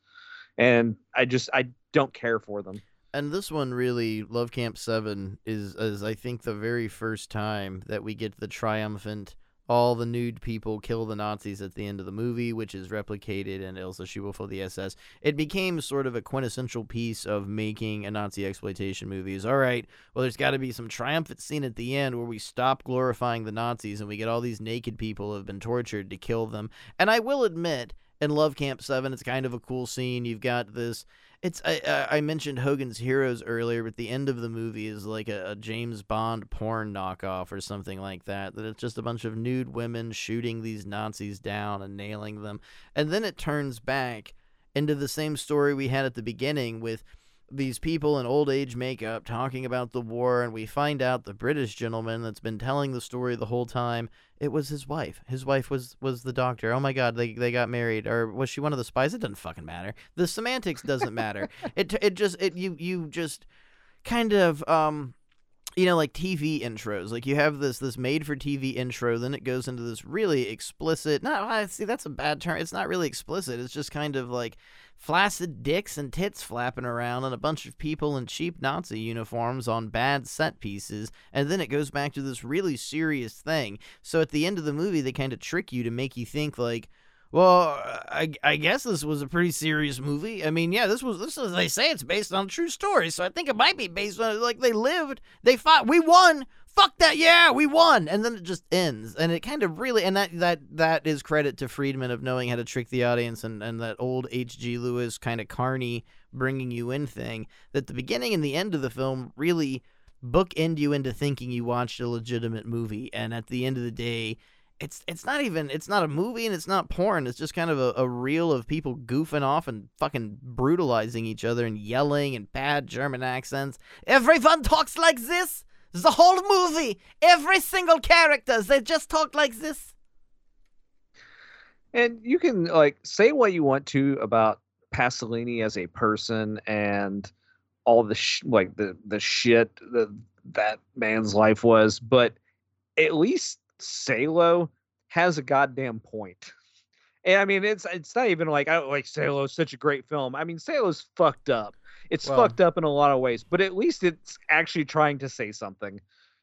E: And I just I don't care for them.
D: And this one really, Love Camp Seven, is is I think the very first time that we get the triumphant all the nude people kill the Nazis at the end of the movie, which is replicated in Ilsa She-Wolf of the SS. It became sort of a quintessential piece of making a Nazi exploitation movie. Is all right. Well, there's got to be some triumphant scene at the end where we stop glorifying the Nazis and we get all these naked people who have been tortured to kill them. And I will admit, in Love Camp Seven, it's kind of a cool scene. You've got this it's I, I I mentioned Hogan's Heroes earlier, but the end of the movie is like a, a James Bond porn knockoff or something like that. That it's just a bunch of nude women shooting these Nazis down and nailing them, and then it turns back into the same story we had at the beginning with these people in old age makeup talking about the war, and we find out the British gentleman that's been telling the story the whole time. It was his wife. His wife was was the doctor. Oh my God, they they got married, or was she one of the spies? It doesn't fucking matter. The semantics doesn't matter. <laughs> it it just it you you just kind of um you know like tv intros. Like you have this this made for tv intro then it goes into this really explicit not I see that's a bad term it's not really explicit it's just kind of like flaccid dicks and tits flapping around and a bunch of people in cheap nazi uniforms on bad set pieces and then it goes back to this really serious thing. So at the end of the movie they kind of trick you to make you think like well, I, I guess this was a pretty serious movie. I mean, yeah, this was this is they say it's based on a true story, so I think it might be based on like they lived, they fought, we won. Fuck that, yeah, we won, and then it just ends, and it kind of really, and that that that is credit to Friedman of knowing how to trick the audience, and and that old H.G. Lewis kind of carny bringing you in thing. That the beginning and the end of the film really bookend you into thinking you watched a legitimate movie, and at the end of the day it's it's not even it's not a movie and it's not porn. It's just kind of a, a reel of people goofing off and fucking brutalizing each other and yelling and bad German accents. Everyone talks like this. The whole movie, every single character, they just talk like this.
E: And you can like say what you want to about Pasolini as a person and all the sh- like the the shit that that man's life was, but at least Salo has a goddamn point. And I mean, it's it's not even like I don't like Salo's such a great film. I mean, Salo's fucked up. It's well, fucked up in a lot of ways, but at least it's actually trying to say something.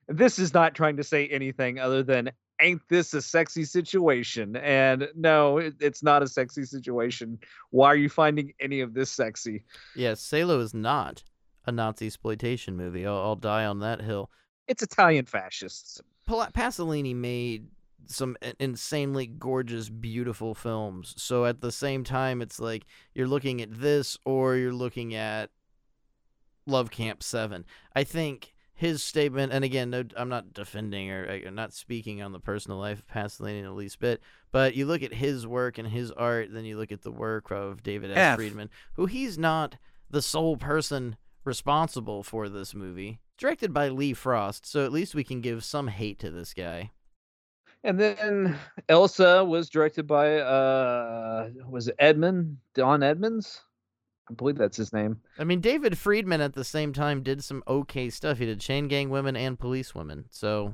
E: This is not trying to say anything other than ain't this a sexy situation? And no, it, it's not a sexy situation. Why are you finding any of this sexy?
D: Yes, Salo is not a Nazi exploitation movie. I'll, I'll die on that hill.
E: It's Italian fascists.
D: Pasolini made some insanely gorgeous, beautiful films. So at the same time, it's like you're looking at this or you're looking at Love Camp 7. I think his statement, and again, no, I'm not defending or I'm uh, not speaking on the personal life of Pasolini in the least bit, but you look at his work and his art, then you look at the work of David S. F. Friedman, who he's not the sole person responsible for this movie. Directed by Lee Frost, so at least we can give some hate to this guy.
E: And then Ilsa was directed by uh was it Edmund Don Edmonds? I believe that's his name.
D: I mean, David Friedman at the same time did some okay stuff. He did Chain Gang Women and Police Women, so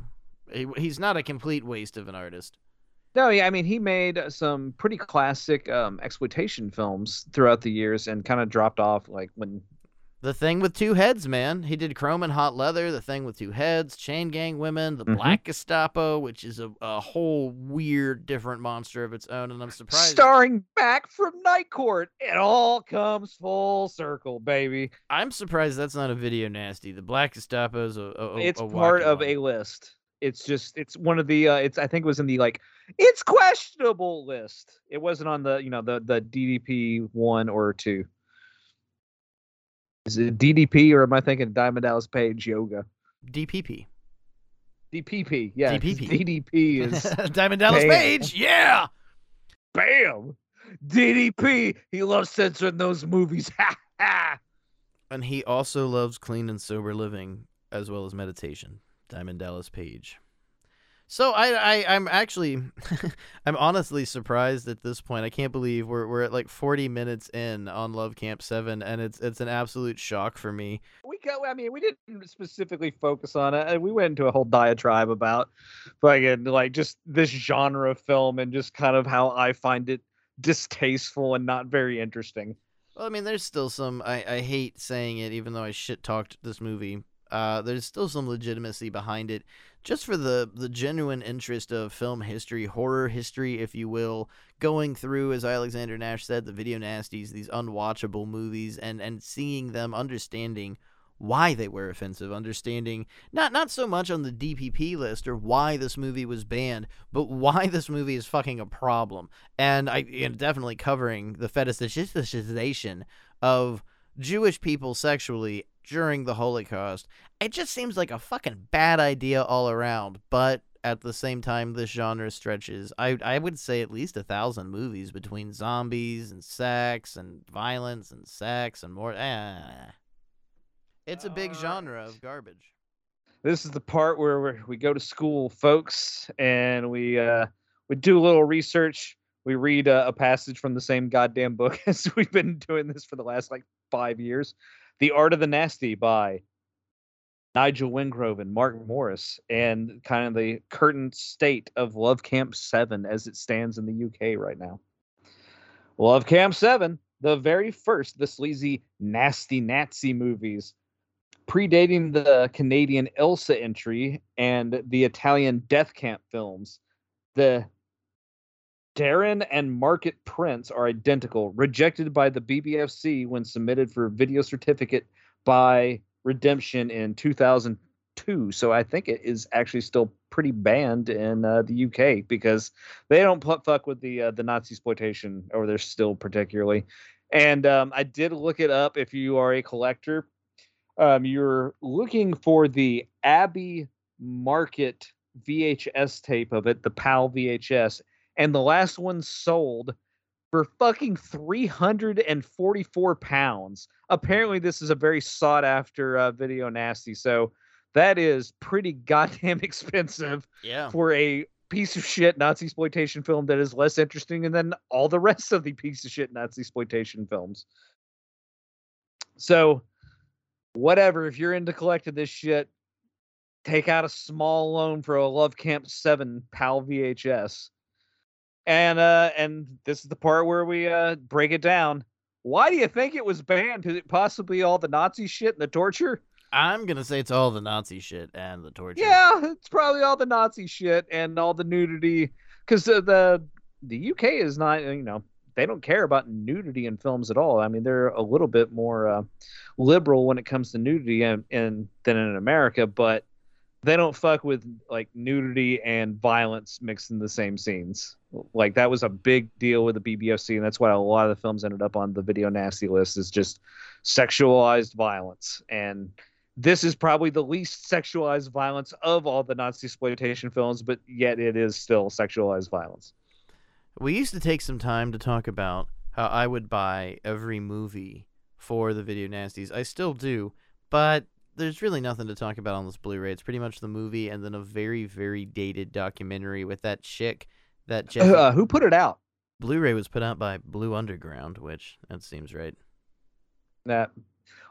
D: he, he's not a complete waste of an artist.
E: No, yeah, I mean, he made some pretty classic um, exploitation films throughout the years, and kind of dropped off like when
D: the thing with two heads, man. He did Chrome and Hot Leather, The Thing with Two Heads, Chain Gang Women, The mm-hmm. Black Gestapo, which is a, a whole weird, different monster of its own. And I'm surprised.
E: Starring Mac from Night Court. It all comes full circle, baby.
D: I'm surprised that's not a video nasty. The Black Gestapo is a. a
E: it's
D: a
E: part of
D: one.
E: a list. It's just, it's one of the, uh, it's, I think it was in the like, it's questionable list. It wasn't on the, you know, the, the DDP one or two. Is it DDP or am I thinking Diamond Dallas Page Yoga?
D: DPP.
E: DPP, yeah.
D: DPP.
E: DDP is <laughs>
D: Diamond Dallas bam. Page, yeah.
E: Bam. DDP. He loves censoring those movies. <laughs> Ha ha.
D: And he also loves clean and sober living as well as meditation. Diamond Dallas Page. So I, I I'm actually <laughs> I'm honestly surprised at this point. I can't believe we're we're at like 40 minutes in on Love Camp 7 and it's it's an absolute shock for me.
E: We go I mean, we didn't specifically focus on it. We went into a whole diatribe about fucking like just this genre of film and just kind of how I find it distasteful and not very interesting.
D: Well, I mean, there's still some I I hate saying it even though I shit talked this movie. Uh, there's still some legitimacy behind it just for the the genuine interest of film history, horror history, if you will, going through, as Alexander Nash said, the video nasties, these unwatchable movies, and and seeing them, understanding why they were offensive, understanding not not so much on the DPP list or why this movie was banned, but why this movie is fucking a problem, and I am definitely covering the fetishization of Jewish people sexually during the Holocaust. It just seems like a fucking bad idea all around, but at the same time this genre stretches I I would say at least a thousand movies between zombies and sex and violence and sex and more eh. It's a big genre of garbage.
E: This is the part where we we go to school, folks, and we uh, we do a little research. We read uh, a passage from the same goddamn book <laughs> as we've been doing this for the last like five years. The Art of the Nasty by Nigel Wingrove and Marc Morris, and kind of the current state of Love Camp 7 as it stands in the UK right now. Love Camp 7, the very first, the sleazy, nasty Nazi movies, predating the Canadian Ilsa entry and the Italian Death Camp films. The Derann and Market prints are identical, rejected by the BBFC when submitted for video certificate by Redemption in 2002. So I think it is actually still pretty banned in uh, the UK because they don't fuck with the uh, the Nazi exploitation over there still particularly. And um, I did look it up. If you are a collector, um, you're looking for the Abbey Market VHS tape of it, the PAL VHS, and the last one sold for fucking 344 pounds. Apparently, this is a very sought after uh, video nasty. So that is pretty <laughs> goddamn expensive
D: Yeah.
E: for a piece of shit Nazi exploitation film that is less interesting than all the rest of the piece of shit Nazi exploitation films. So, whatever, if you're into collecting this shit, take out a small loan for a Love Camp 7 PAL VHS. And uh and this is the part where we uh break it down. Why do you think it was banned? Could it possibly all the Nazi shit and the torture?
D: I'm gonna say it's all the Nazi shit and the torture.
E: Yeah, it's probably all the Nazi shit and all the nudity, because the, the the UK is not, you know, they don't care about nudity in films at all. I mean, they're a little bit more uh, liberal when it comes to nudity in, in than in America, but they don't fuck with like nudity and violence mixed in the same scenes. Like that was a big deal with the BBFC, and that's why a lot of the films ended up on the video nasty list. Is just sexualized violence and this is probably the least sexualized violence of all the Nazi exploitation films, but yet it is still sexualized violence.
D: We used to take some time to talk about how I would buy every movie for the video nasties. I still do, but there's really nothing to talk about on this Blu-ray. It's pretty much the movie and then a very, very dated documentary with that chick that <laughs> Jesse
E: Uh, who put it out?
D: Blu-ray was put out by Blue Underground, which that seems right.
E: That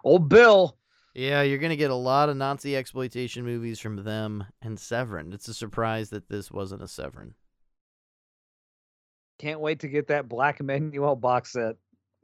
E: old Bill.
D: Yeah, you're gonna get a lot of Nazi exploitation movies from them and Severin. It's a surprise that this wasn't a Severin.
E: Can't wait to get that Black Emanuelle box set.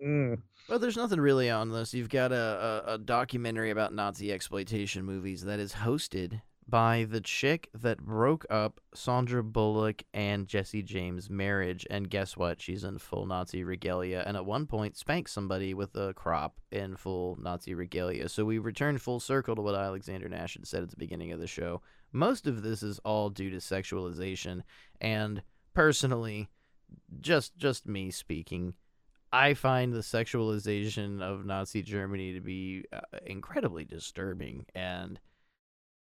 E: Mm.
D: Well, there's nothing really on this. You've got a, a, a documentary about Nazi exploitation movies that is hosted by the chick that broke up Sandra Bullock and Jesse James' marriage. And guess what? She's in full Nazi regalia and at one point spanked somebody with a crop in full Nazi regalia. So we return full circle to what Alexander Nash had said at the beginning of the show. Most of this is all due to sexualization. And personally, just just me speaking, I find the sexualization of Nazi Germany to be uh, incredibly disturbing, and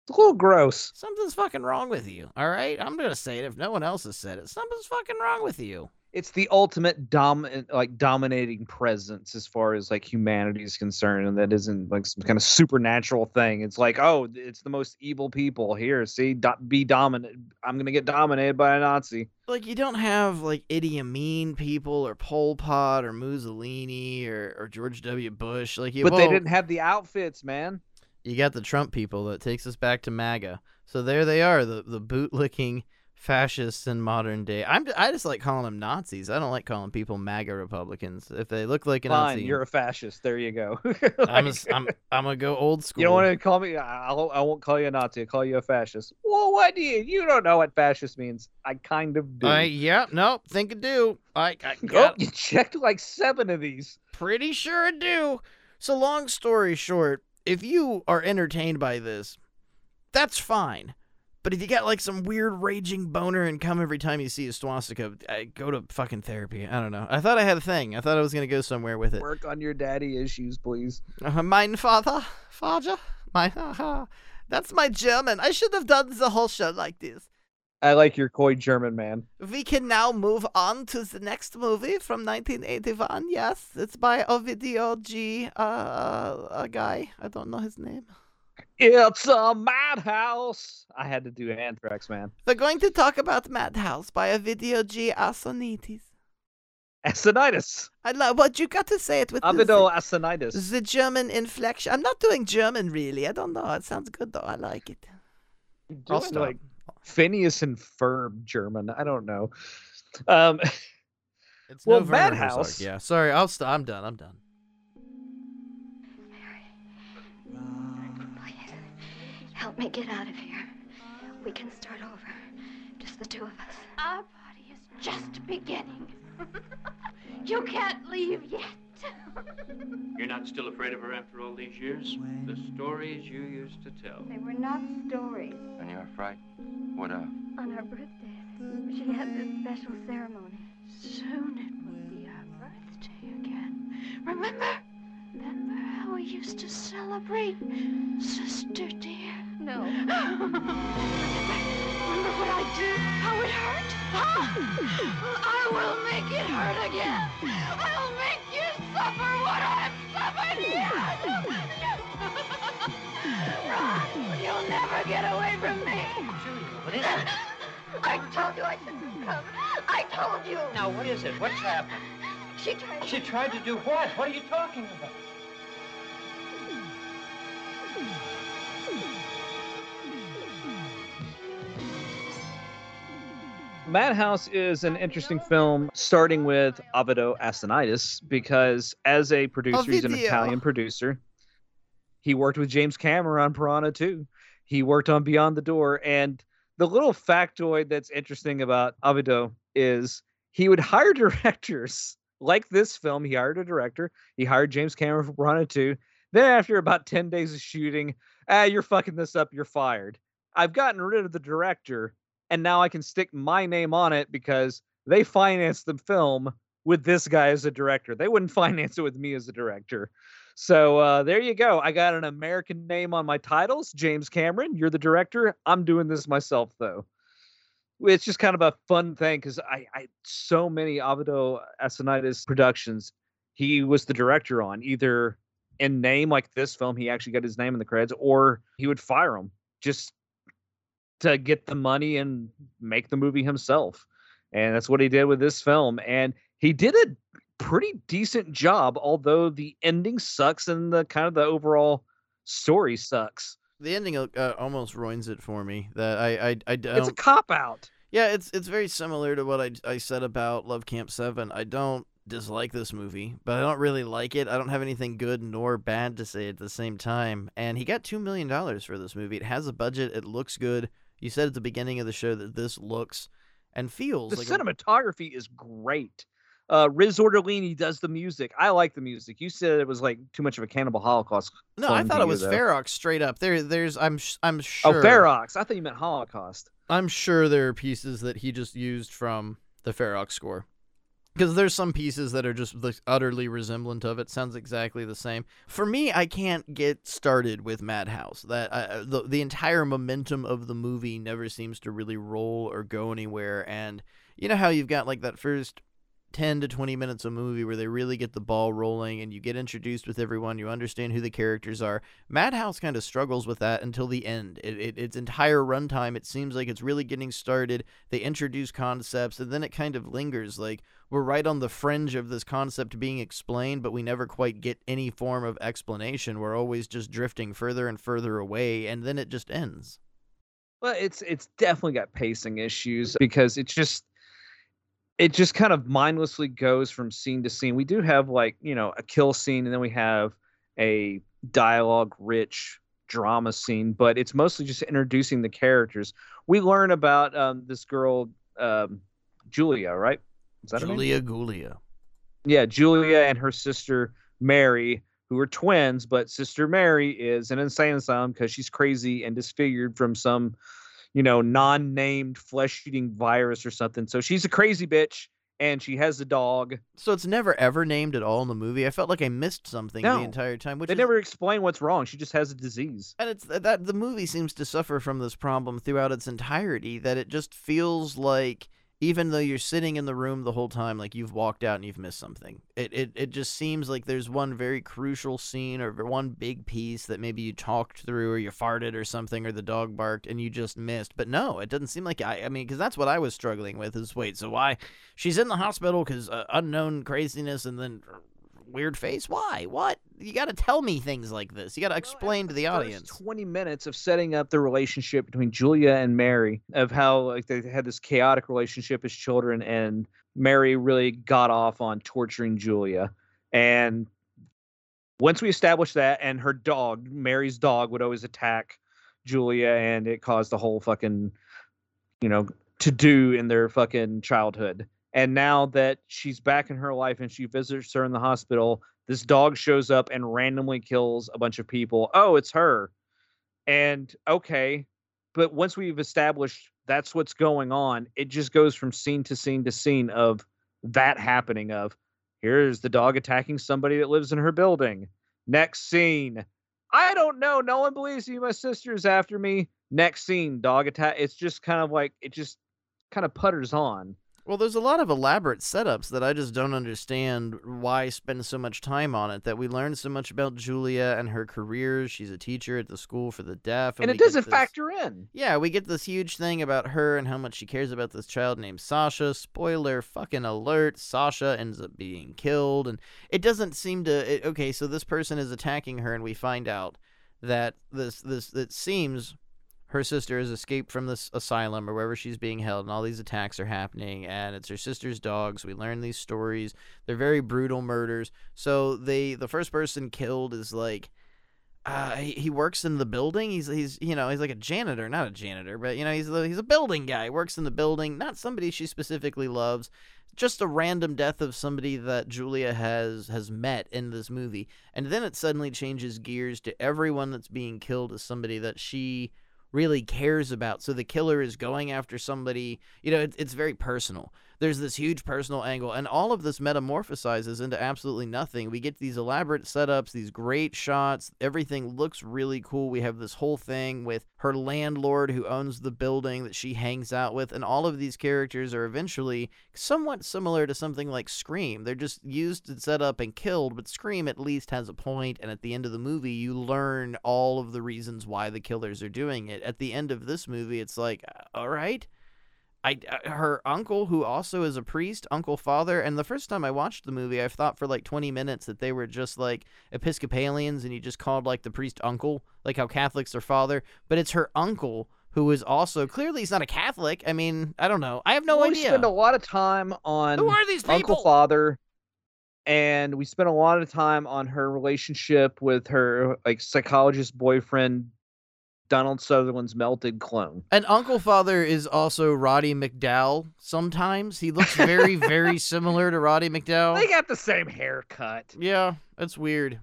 E: It's a little gross.
D: something's fucking wrong with you. All right, I'm gonna say it if no one else has said it. Something's fucking wrong with you.
E: It's the ultimate dom like dominating presence as far as like humanity is concerned, and that isn't like some kind of supernatural thing. It's like, oh, it's the most evil people here. See, do- be dominant. I'm gonna get dominated by a Nazi.
D: Like you don't have like Idi Amin people or Pol Pot or Mussolini or, or George W. Bush. Like you,
E: But they didn't have the outfits, man.
D: you got the Trump people that takes us back to MAGA. So there they are, the the bootlicking fascists in modern day. I'm I just like calling them Nazis. I don't like calling people MAGA Republicans. If they look like a
E: Fine,
D: Nazi,
E: you're a fascist. There you go. <laughs>
D: I'm, a,
E: Like,
D: I'm I'm gonna go old school. <laughs>
E: you don't want to call me. I I'll, I won't call you a Nazi. I'll call you a fascist. Well, what do you? You don't know what fascist means. I kind of do.
D: I yeah no think I do. I, I <laughs>
E: oh, you checked like seven of these.
D: pretty sure I do. So long story short, if you are entertained by this, that's fine. But if you got like some weird raging boner and come every time you see a swastika, I go to fucking therapy. I don't know. I thought I had a thing. I thought I was gonna go somewhere with it.
E: Work on your daddy issues, please.
D: Uh, mein Vater, Vater, mein, that's my German. I should have done the whole show like this.
E: I like your coy German man.
D: We can now move on to the next movie from 1981. Yes, it's by Ovidio G. Uh, a guy. I don't know his name.
E: It's a madhouse. I had to do Anthrax, man.
D: We're going to talk about Madhouse by Ovidio G. Assonitis.
E: Assonitis.
D: I love what you got to say it with the,
E: Avido Assonitis.
D: the German inflection. I'm not doing German really. I don't know. It sounds good though. I like it. I'll
E: Doing,
D: stop.
E: like Phineas and Ferb German. I don't know. Um,
D: It's
E: Well,
D: no
E: Madhouse-
D: Yeah, sorry. I'll stop. I'm done. I'm done.
F: Help me get out of here. We can start over. Just the two of us.
G: Our party is just beginning. <laughs> you can't leave yet. <laughs>
H: You're not still afraid of her after all these years? The stories you used to tell.
F: They were not stories.
H: And you're frightened? What of?
F: On her birthday, she had this special ceremony.
G: Soon it will be our birthday again. Remember? Remember how we used to celebrate, sister dear?
F: No. <laughs>
G: Remember, remember what I did? How it hurt? Huh? I will make it hurt again. I'll make you suffer what I've suffered here. Run! <laughs> You'll never get away from me.
H: Julia, what is it? <laughs>
F: I told you I shouldn't come. I told you.
H: Now, what is it? What's happened?
F: She tried
H: She tried to do what? What are you talking about?
E: Madhouse is an interesting film, starting with Avido Assonitis, because as a producer, he's an Italian producer. He worked with James Cameron on Piranha 2. He worked on Beyond the Door. And the little factoid that's interesting about Avido is he would hire <laughs> directors like this film. He hired a director. He hired James Cameron for Piranha 2. Then, after about 10 days of shooting, ah, you're fucking this up. You're fired. I've gotten rid of the director and now I can stick my name on it because they financed the film with this guy as a director. They wouldn't <laughs> finance it with me as a director. So uh, there you go. I got an American name on my titles. James Cameron, you're the director. I'm doing this myself though. It's just kind of a fun thing because I, I so many Avido Assonitis productions, he was the director on either in name like this film, he actually got his name in the credits, or he would fire him just to get the money and make the movie himself. And that's what he did with this film. And he did a pretty decent job, although the ending sucks and the kind of the overall story sucks.
D: The ending uh, uh, almost ruins it for me. That I I, I don't.
E: It's a cop out.
D: Yeah, it's it's very similar to what I, I said about Love Camp 7. I don't dislike this movie, but I don't really like it. I don't have anything good nor bad to say at the same time. And he got $2 million for this movie. It has a budget, it looks good. You said at the beginning of the show that this looks and feels
E: The
D: like a-
E: cinematography is great. Uh, Riz Ortolani does the music. I like the music. You said it was like too much of a Cannibal Holocaust.
D: No, I thought it was
E: though.
D: Ferox straight up. There there's I'm sh- I'm sure.
E: Oh,
D: sure
E: Ferox. I thought you meant Holocaust.
D: I'm sure there are pieces that he just used from the Ferox score. Because there's some pieces that are just like, utterly resemblant of it. Sounds exactly the same. For me, I can't get started with Madhouse. That uh, the the entire momentum of the movie never seems to really roll or go anywhere. And you know how you've got like that first 10 to 20 minutes of movie where they really get the ball rolling and you get introduced with everyone, you understand who the characters are. Madhouse kind of struggles with that until the end. It, it, its entire runtime, it seems like it's really getting started. They introduce concepts and then it kind of lingers. Like we're right on the fringe of this concept being explained, but we never quite get any form of explanation. We're always just drifting further and further away, and then it just ends.
E: Well, it's it's definitely got pacing issues because it's just it just kind of mindlessly goes from scene to scene. We do have like, you know, a kill scene and then we have a dialogue rich drama scene, but it's mostly just introducing the characters. We learn about um, this girl um, Julia, right? Is that?
D: Julia Gulia.
E: yeah, Julia and her sister Mary, who are twins, but sister Mary is an insane asylum because she's crazy and disfigured from some, you know, non-named flesh-eating virus or something. So she's a crazy bitch, and she has a dog.
D: So it's never ever named at all in the movie. I felt like I missed something
E: No.
D: the entire time. Which
E: They
D: is,
E: never explain what's wrong. She just has a disease.
D: and it's uh, that the movie seems to suffer from this problem throughout its entirety. That it just feels like even though you're sitting in the room the whole time, like you've walked out and you've missed something. It it it just seems like there's one very crucial scene or one big piece that maybe you talked through or you farted or something or the dog barked and you just missed. But no, it doesn't seem like I. I mean, because that's what I was struggling with. Is wait, so why she's in the hospital because uh, unknown craziness and then weird face? Why? What? You got to tell me things like this. You got to explain to the
E: First
D: audience.
E: 20 minutes of setting up the relationship between Julia and Mary, of how like they had this chaotic relationship as children, and Mary really got off on torturing Julia. And once we established that, and her dog, Mary's dog, would always attack Julia, and it caused the whole fucking, you know, to do in their fucking childhood. And now that she's back in her life and she visits her in the hospital, this dog shows up and randomly kills a bunch of people. Oh, it's her. And okay, but once we've established that's what's going on, it just goes from scene to scene to scene of that happening of here's the dog attacking somebody that lives in her building. Next scene. I don't know. No one believes me. My sister's after me. Next scene, dog attack. It's just kind of like it just kind of putters on.
D: Well, there's a lot of elaborate setups that I just don't understand why spend so much time on it. That we learn so much about Julia and her career. She's a teacher at the school for the deaf,
E: And
D: we
E: it doesn't
D: this-
E: factor in.
D: Yeah, we get this huge thing about her and how much she cares about this child named Sasha. Spoiler fucking alert, Sasha ends up being killed and it doesn't seem to it, okay, so this person is attacking her and we find out that this this it seems her sister has escaped from this asylum or wherever she's being held and all these attacks are happening and it's her sister's dogs. We learn these stories. They're very brutal murders. So they the first person killed is like uh, he, he works in the building. He's he's you know he's like a janitor, not a janitor, but you know he's he's a building guy. Works in the building, not somebody she specifically loves. Just a random death of somebody that Julia has has met in this movie, and then it suddenly changes gears to everyone that's being killed is somebody that she really cares about. So the killer is going after somebody. You know, it, it's very personal. There's this huge personal angle, and all of this metamorphosizes into absolutely nothing. We get these elaborate setups, these great shots. Everything looks really cool. We have this whole thing with her landlord who owns the building that she hangs out with, and all of these characters are eventually somewhat similar to something like Scream. They're just used and set up and killed, but Scream at least has a point, and at the end of the movie, you learn all of the reasons why the killers are doing it. At the end of this movie, it's like, uh, all right. I uh, her uncle who also is a priest, uncle father, and the first time I watched the movie, I thought for like 20 minutes that they were just like Episcopalians and you just called like the priest uncle, like how Catholics are father, but it's her uncle who is also clearly he's not a Catholic. I mean, I don't know. I have no
E: we
D: idea.
E: We spend a lot of time on
D: Who are these people? Uncle?
E: Father, and we spent a lot of time on her relationship with her like psychologist boyfriend, Donald Sutherland's melted clone.
D: And Uncle Father is also Roddy McDowall. Sometimes he looks very, <laughs> very similar to Roddy McDowall.
E: They got the same haircut.
D: Yeah, that's weird.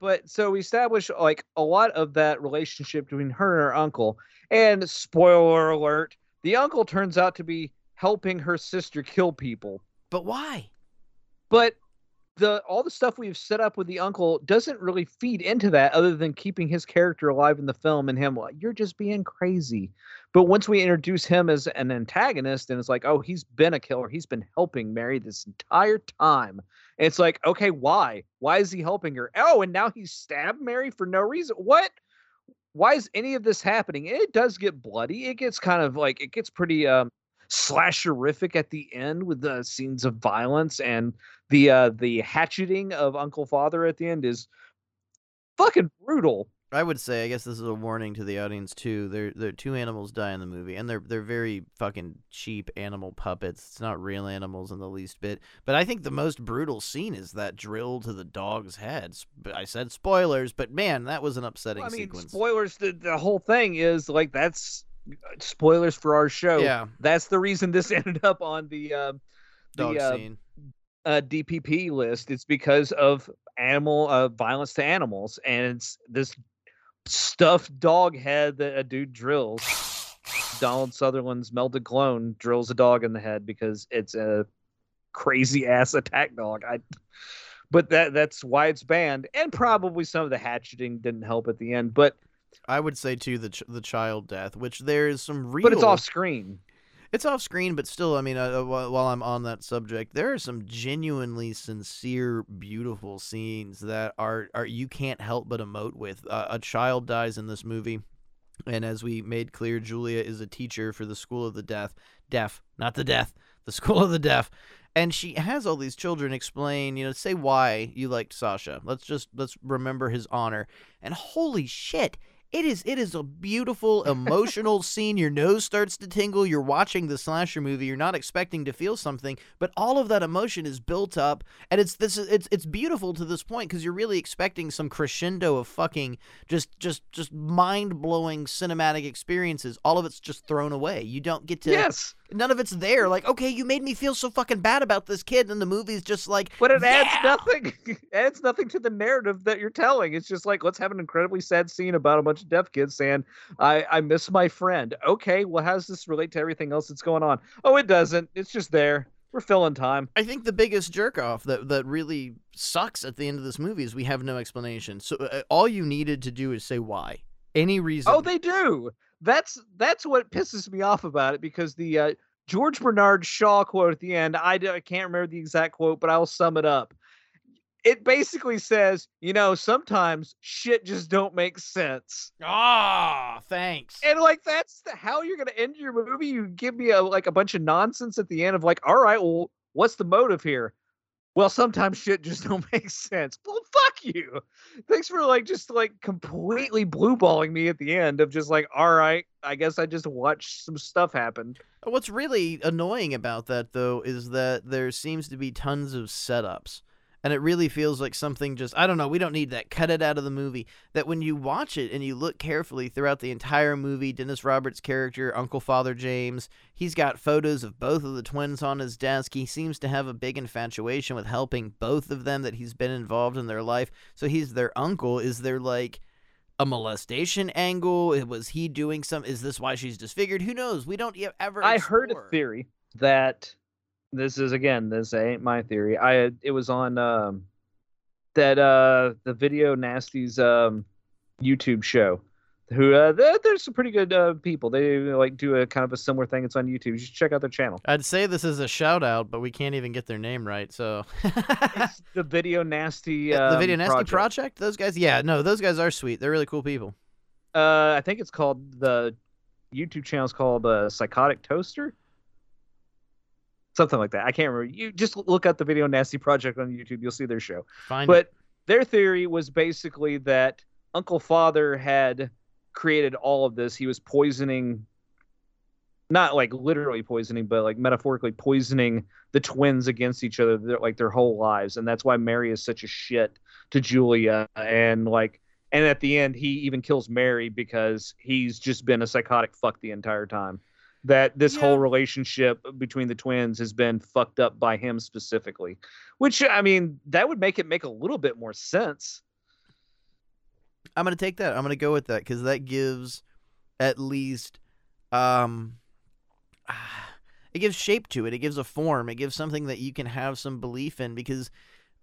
E: But so we established like a lot of that relationship between her and her uncle. And spoiler alert, the uncle turns out to be helping her sister kill people.
D: But why?
E: But the all the stuff we've set up with the uncle doesn't really feed into that other than keeping his character alive in the film and him like you're just being crazy. But once we introduce him as an antagonist and it's like, oh, he's been a killer. He's been helping Mary this entire time. And it's like, okay, why? Why is he helping her? Oh, and now he stabbed Mary for no reason. What? Why is any of this happening? It does get bloody. It gets kind of like it gets pretty um slasherific at the end with the scenes of violence and the uh the hatcheting of Uncle Father at the end is fucking brutal.
D: I would say, I guess this is a warning to the audience too. There, there, two animals die in the movie, and they're they're very fucking cheap animal puppets. It's not real animals in the least bit. But I think the most brutal scene is that drill to the dog's head. I said spoilers, but man, that was an upsetting
E: I mean,
D: sequence.
E: spoilers. The, the whole thing is like that's uh, spoilers for our show.
D: Yeah.
E: that's the reason this <laughs> ended up on the uh, the
D: Dog
E: uh,
D: scene.
E: Uh, DPP list. It's because of animal uh, violence to animals, and it's this stuffed dog head that a dude drills. Donald Sutherland's melted clone drills a dog in the head because it's a crazy ass attack dog. I, but that that's why it's banned, and probably some of the hatcheting didn't help at the end. But
D: I would say too the ch- the child death, which there's some real.
E: but it's off screen.
D: It's off screen, but still, I mean, uh, uh, while I'm on that subject, there are some genuinely sincere, beautiful scenes that are are you can't help but emote with. Uh, a child dies in this movie, and as we made clear, Julia is a teacher for the School of the Deaf, deaf, not the death, the <laughs> School of the Deaf, and she has all these children explain, you know, say why you liked Sasha. Let's just let's remember his honor, and holy shit. It is it is a beautiful emotional <laughs> scene. Your nose starts to tingle. You're watching the slasher movie. You're not expecting to feel something, but all of that emotion is built up, and it's this it's it's beautiful to this point because you're really expecting some crescendo of fucking just just just mind blowing cinematic experiences. All of it's just thrown away. You don't get to
E: Yes,
D: none of it's there. Like okay, you made me feel so fucking bad about this kid, and the movie's just like
E: but it adds nothing. it <laughs> adds nothing to the narrative that you're telling. It's just like let's have an incredibly sad scene about a bunch of deaf kids saying, "I I miss my friend." Okay, well, how does this relate to everything else that's going on? Oh, it doesn't. It's just there. We're filling time.
D: I think the biggest jerk off that that really sucks at the end of this movie is we have no explanation. So uh, all you needed to do is say why. Any reason.
E: Oh, they do. That's that's what pisses me off about it because the uh, George Bernard Shaw quote at the end. I, I can't remember the exact quote, but I'll sum it up. It basically says, you know, sometimes shit just don't make sense,
D: Ah, thanks.
E: and like that's the, how you're gonna end your movie. You give me a like a bunch of nonsense at the end of like, all right, well, what's the motive here? Well, sometimes shit just <laughs> don't make sense. Well, fuck you. Thanks for like just like completely blue balling me at the end of just like, all right, I guess I just watched some stuff happen.
D: What's really annoying about that though is that there seems to be tons of setups. And it really feels like something just I don't know, we don't need that. Cut it out of the movie. That when you watch it and you look carefully throughout the entire movie, Dennis Roberts' character, Uncle Father James, he's got photos of both of the twins on his desk. He seems to have a big infatuation with helping both of them that he's been involved in their life. So he's their uncle. Is there like a molestation angle? Was he doing some? Is this why she's disfigured? Who knows? We don't ever.
E: I heard a theory that this is again, this ain't my theory. I it was on um that uh the video nasty's um YouTube show. Who uh they're, they're some pretty good uh, people. They like do a kind of a similar thing. It's on YouTube. You should check out their channel.
D: I'd say this is a shout out, but we can't even get their name right. So <laughs>
E: the Video Nasty.
D: the
E: Um,
D: Video Nasty
E: project.
D: Project. Those guys, yeah, no, those guys are sweet. They're really cool people.
E: Uh, I think it's called the YouTube channel is called uh, Psychotic Toaster. Something like that. I can't remember. You just look up the Video Nasty Project on YouTube. You'll see their show.
D: Fine.
E: But their theory was basically that Uncle Father had created all of this. He was poisoning, not like literally poisoning, but like metaphorically poisoning the twins against each other, their, like their whole lives, and that's why Mary is such a shit to Julia. And like, and at the end, he even kills Mary because he's just been a psychotic fuck the entire time. That this
D: Yeah.
E: whole relationship between the twins has been fucked up by him specifically. Which I mean, that would make it make a little bit more sense.
D: I'm gonna take that. I'm gonna go with that because that gives at least um <sighs> it gives shape to it. It gives a form. It gives something that you can have some belief in because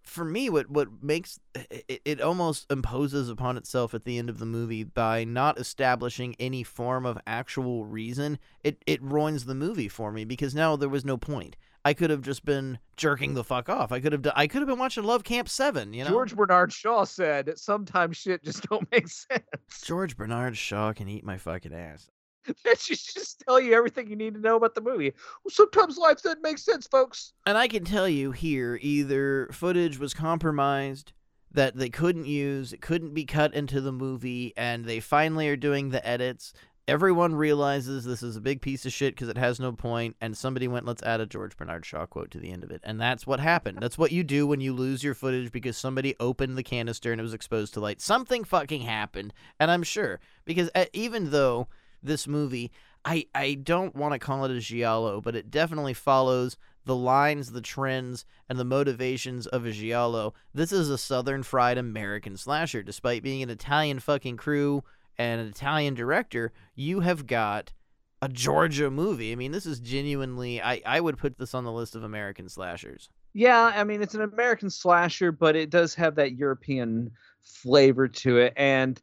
D: for me what what makes it, it almost imposes upon itself at the end of the movie by not establishing any form of actual reason. It it ruins the movie for me because now there was no point. I could have just been jerking the fuck off. I could have. I could have been watching Love Camp Seven. You know,
E: George Bernard Shaw said, "Sometimes shit just don't <laughs> make sense."
D: George Bernard Shaw can eat my fucking ass. <laughs>
E: that should just tell you everything you need to know about the movie. Well, sometimes life doesn't make sense, folks.
D: And I can tell you here, either footage was compromised that they couldn't use, it couldn't be cut into the movie, and they finally are doing the edits. Everyone realizes this is a big piece of shit because it has no point, and somebody went, let's add a George Bernard Shaw quote to the end of it. And that's what happened. That's what you do when you lose your footage because somebody opened the canister and it was exposed to light. Something fucking happened, and I'm sure. Because uh, even though this movie, I, I don't want to call it a giallo, but it definitely follows the lines, the trends, and the motivations of a giallo. This is a southern fried American slasher. Despite being an Italian fucking crew and an Italian director, you have got a Georgia movie. I mean, this is genuinely I I would put this on the list of American slashers.
E: Yeah, I mean it's an American slasher, but it does have that European flavor to it. And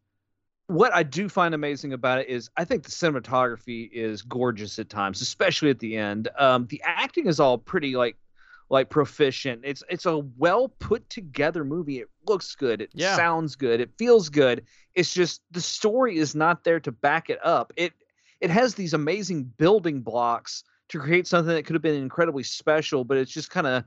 E: what I do find amazing about it is I think the cinematography is gorgeous at times, especially at the end. Um, the acting is all pretty like like proficient. It's it's a well put together movie. It looks good. It
D: Yeah.
E: sounds good. It feels good. It's just the story is not there to back it up. It it has these amazing building blocks to create something that could have been incredibly special, but it's just kind of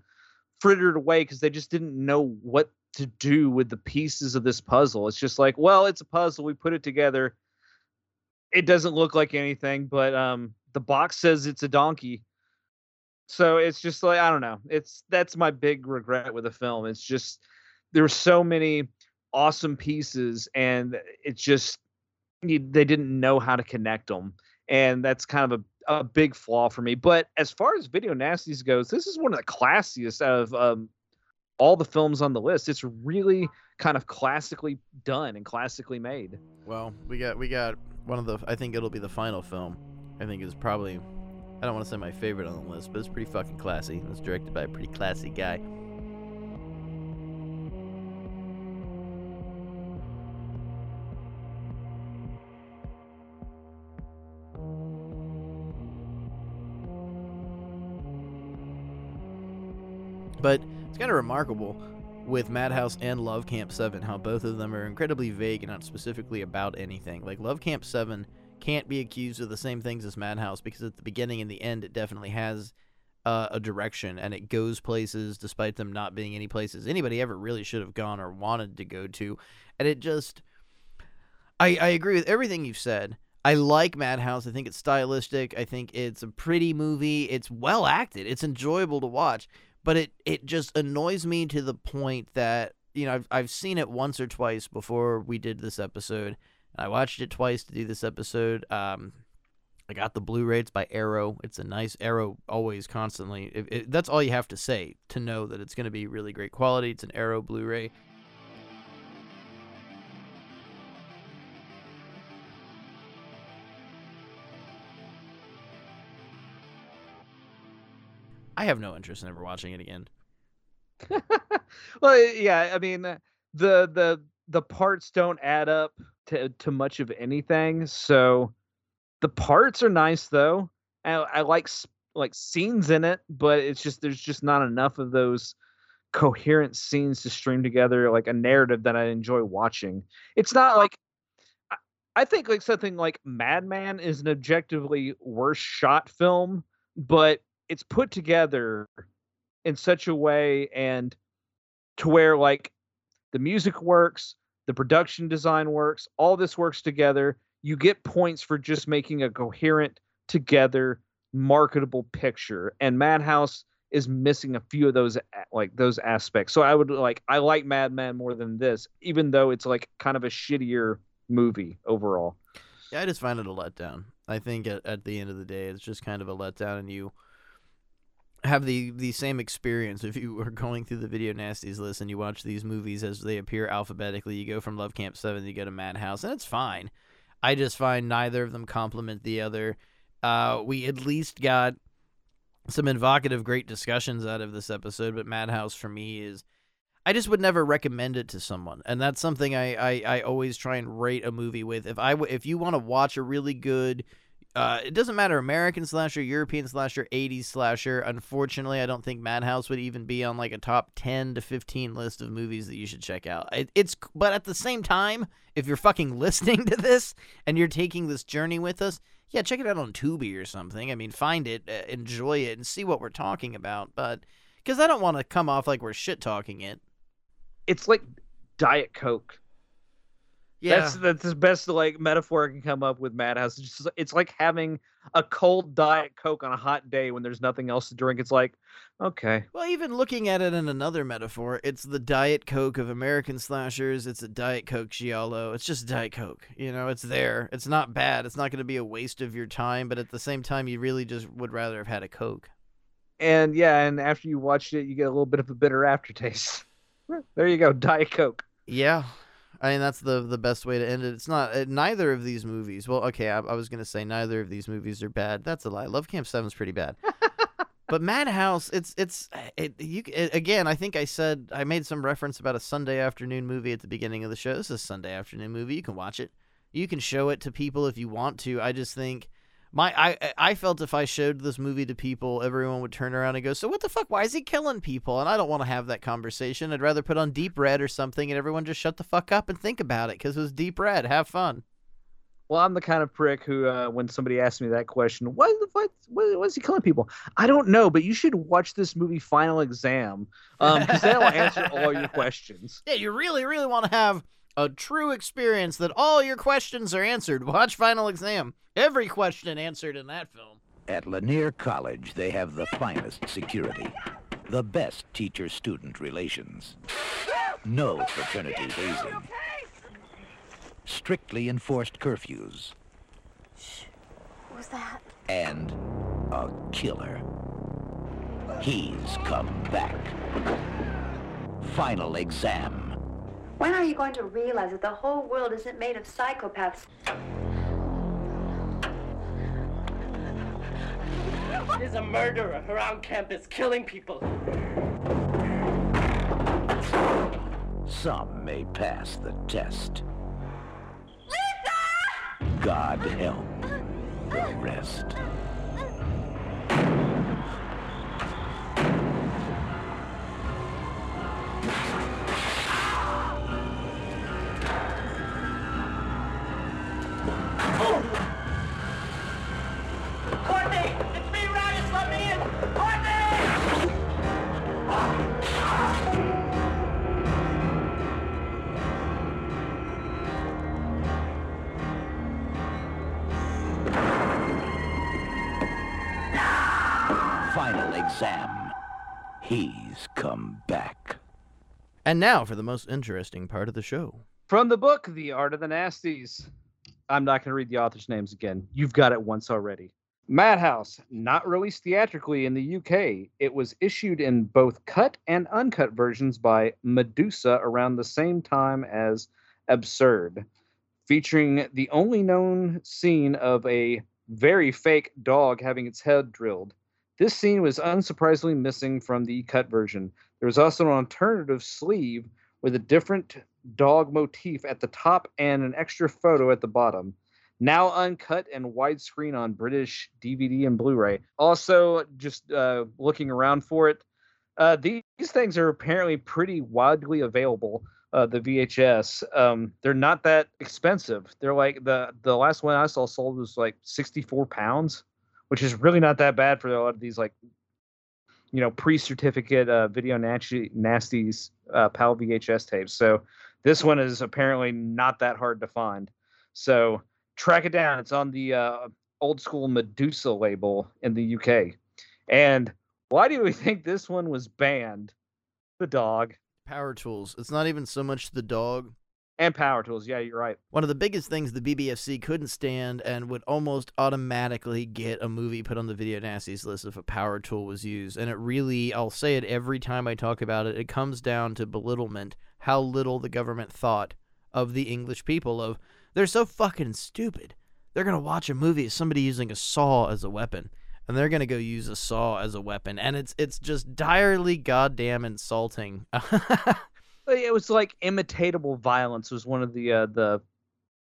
E: frittered away because they just didn't know what to do with the pieces of this puzzle. It's just like, well, it's a puzzle. We put it together. It doesn't look like anything, but um, the box says it's a donkey. So it's just like I don't know. It's that's my big regret with the film. It's just there were so many awesome pieces, and it just they didn't know how to connect them, and that's kind of a, a big flaw for me. But as far as video nasties goes, this is one of the classiest out of um, all the films on the list. It's really kind of classically done and classically made.
D: Well, we got we got one of the I think it'll be the final film. I think is probably I don't want to say my favorite on the list, but it's pretty fucking classy. It's directed by a pretty classy guy. But it's kind of remarkable with Madhouse and Love Camp 7 how both of them are incredibly vague and not specifically about anything. Like Love Camp 7 can't be accused of the same things as Madhouse because at the beginning and the end it definitely has uh, a direction and it goes places despite them not being any places anybody ever really should have gone or wanted to go to. And it just I, I agree with everything you've said. I like Madhouse. I think it's stylistic. I think it's a pretty movie. It's well acted. It's enjoyable to watch. But it, it just annoys me to the point that, you know, I've, I've seen it once or twice before we did this episode. I watched it twice to do this episode. Um, I got the Blu-ray. It's by Arrow. It's a nice Arrow. Always, constantly. It, it, that's all you have to say to know that it's going to be really great quality. It's an Arrow Blu-ray. I have no interest in ever watching it again. <laughs>
E: well, eh, yeah, I mean eh, the the the parts don't add up to to much of anything. So the parts are nice though. I, I like like scenes in it, but it's just there's just not enough of those coherent scenes to stream together like a narrative that I enjoy watching. It's not like I- I think like something like Madman is an objectively worse shot film, but it's put together in such a way and to where like the music works, the production design works, all this works together. You get points for just making a coherent, together, marketable picture. And Madhouse is missing a few of those like those aspects. So I would like I like Madman more than this, even though it's like kind of a shittier movie overall.
D: Yeah, I just find it a letdown. I think at, at the end of the day, it's just kind of a letdown, and you have the the same experience if you were going through the video nasties list and you watch these movies as they appear alphabetically. You go from Love Camp Seven, you go to Madhouse, and it's fine. I just find neither of them complement the other. Uh, we at least got some evocative, great discussions out of this episode, but Madhouse for me is I just would never recommend it to someone, and that's something I, I, I always try and rate a movie with. If I if you want to watch a really good, uh, it doesn't matter American slasher, European slasher, '80s slasher. Unfortunately, I don't think Madhouse would even be on like a top ten to fifteen list of movies that you should check out. It, it's but at the same time, if you're fucking <laughs> listening to this and you're taking this journey with us, yeah, check it out on Tubi or something. I mean, find it, uh, enjoy it, and see what we're talking about. But because I don't want to come off like we're shit talking it.
E: It's like Diet Coke.
D: Yeah.
E: That's that's the best like metaphor I can come up with Madhouse. It's just it's like having a cold diet coke on a hot day when there's nothing else to drink. It's like, okay.
D: Well, even looking at it in another metaphor, it's the Diet Coke of American slashers. It's a Diet Coke Giallo. It's just Diet Coke. You know, it's there. It's not bad. It's not going to be a waste of your time, but at the same time, you really just would rather have had a Coke.
E: And yeah, and after you watched it, you get a little bit of a bitter aftertaste. <laughs> there you go, Diet Coke.
D: Yeah. I mean, that's the the best way to end it. It's not uh, neither of these movies. Well, okay, I, I was gonna say neither of these movies are bad. That's a lie. Love Camp Seven's pretty bad. <laughs> but Madhouse, it's it's it, you it, again. I think I said I made some reference about a Sunday afternoon movie at the beginning of the show. This is a Sunday afternoon movie. You can watch it. You can show it to people if you want to. I just think my I I felt if I showed this movie to people, everyone would turn around and go, "So what the fuck? Why is he killing people?" And I don't want to have that conversation. I'd rather put on Deep Red or something, and everyone just shut the fuck up and think about it because it was Deep Red. Have fun.
E: Well, I'm the kind of prick who, uh, when somebody asks me that question, what the what, what, what is he killing people? I don't know, but you should watch this movie Final Exam, because um, that'll answer all your <laughs> questions.
D: Yeah, you really, really want to have a true experience that all your questions are answered. Watch Final Exam. Every question answered in that film.
I: At Lanier College, they have the finest security, the best teacher-student relations, no fraternity hazing, strictly enforced curfews.
F: Shh. What was that?
I: And a killer. He's come back. Final exam.
F: When are you going to realize that the whole world isn't made of psychopaths?
J: There's a murderer around campus killing people.
I: Some may pass the test. Lisa! God help the rest.
D: And now for the most interesting part of the show.
E: From the book, The Art of the Nasties. I'm not going to read the author's names again. You've got it once already. Madhouse, not released theatrically in the UK. It was issued in both cut and uncut versions by Medusa around the same time as Absurd, featuring the only known scene of a very fake dog having its head drilled. This scene was unsurprisingly missing from the cut version. There was also an alternative sleeve with a different dog motif at the top and an extra photo at the bottom. Now uncut and widescreen on British DVD and Blu-ray. Also, just uh, looking around for it, uh, these, things are apparently pretty widely available. Uh, the VHS, um, they're not that expensive. They're like the the last one I saw sold was like 64 pounds, which is really not that bad for a lot of these like you know pre-certificate uh, video nasty nasties uh, PAL VHS tapes. So this one is apparently not that hard to find. So track it down. It's on the uh, old school Medusa label in the UK. And why do we <laughs> think this one was banned? The dog
D: Power tools. It's not even so much the dog.
E: And power tools. Yeah, you're right.
D: One of the biggest things the BBFC couldn't stand and would almost automatically get a movie put on the video nasties list if a power tool was used. And it really, I'll say it every time I talk about it, it comes down to belittlement, how little the government thought of the English people of they're so fucking stupid. They're going to watch a movie of somebody using a saw as a weapon and they're going to go use a saw as a weapon and it's it's just direly goddamn insulting. <laughs>
E: it was like imitatable violence was one of the uh, the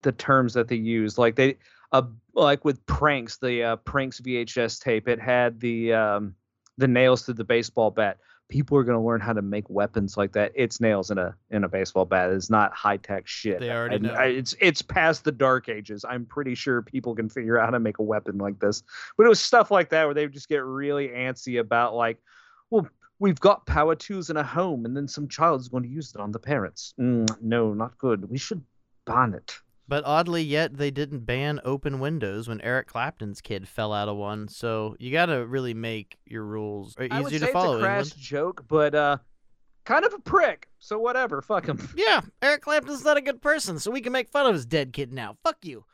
E: the terms that they used. Like they uh like with pranks the uh, pranks vhs tape it had the um the nails to the baseball bat. People are going to learn how to make weapons like that. It's nails in a in a baseball bat. It's not high tech shit.
D: They already
E: And
D: know.
E: I- it's it's past the dark ages. I'm pretty sure people can figure out how to make a weapon like this. But it was stuff like that where they would just get really antsy about like well we've got power tools in a home and then some child's going to use it on the parents mm, no not good we should ban it
D: But oddly, yet they didn't ban open windows when Eric Clapton's kid fell out of one. So you got to really make your rules uh,
E: I would
D: easier
E: say
D: to follow.
E: it's a crass
D: England.
E: joke but uh kind of a prick so whatever fuck him
D: Yeah, Eric Clapton's not a good person, so we can make fun of his dead kid now. Fuck you.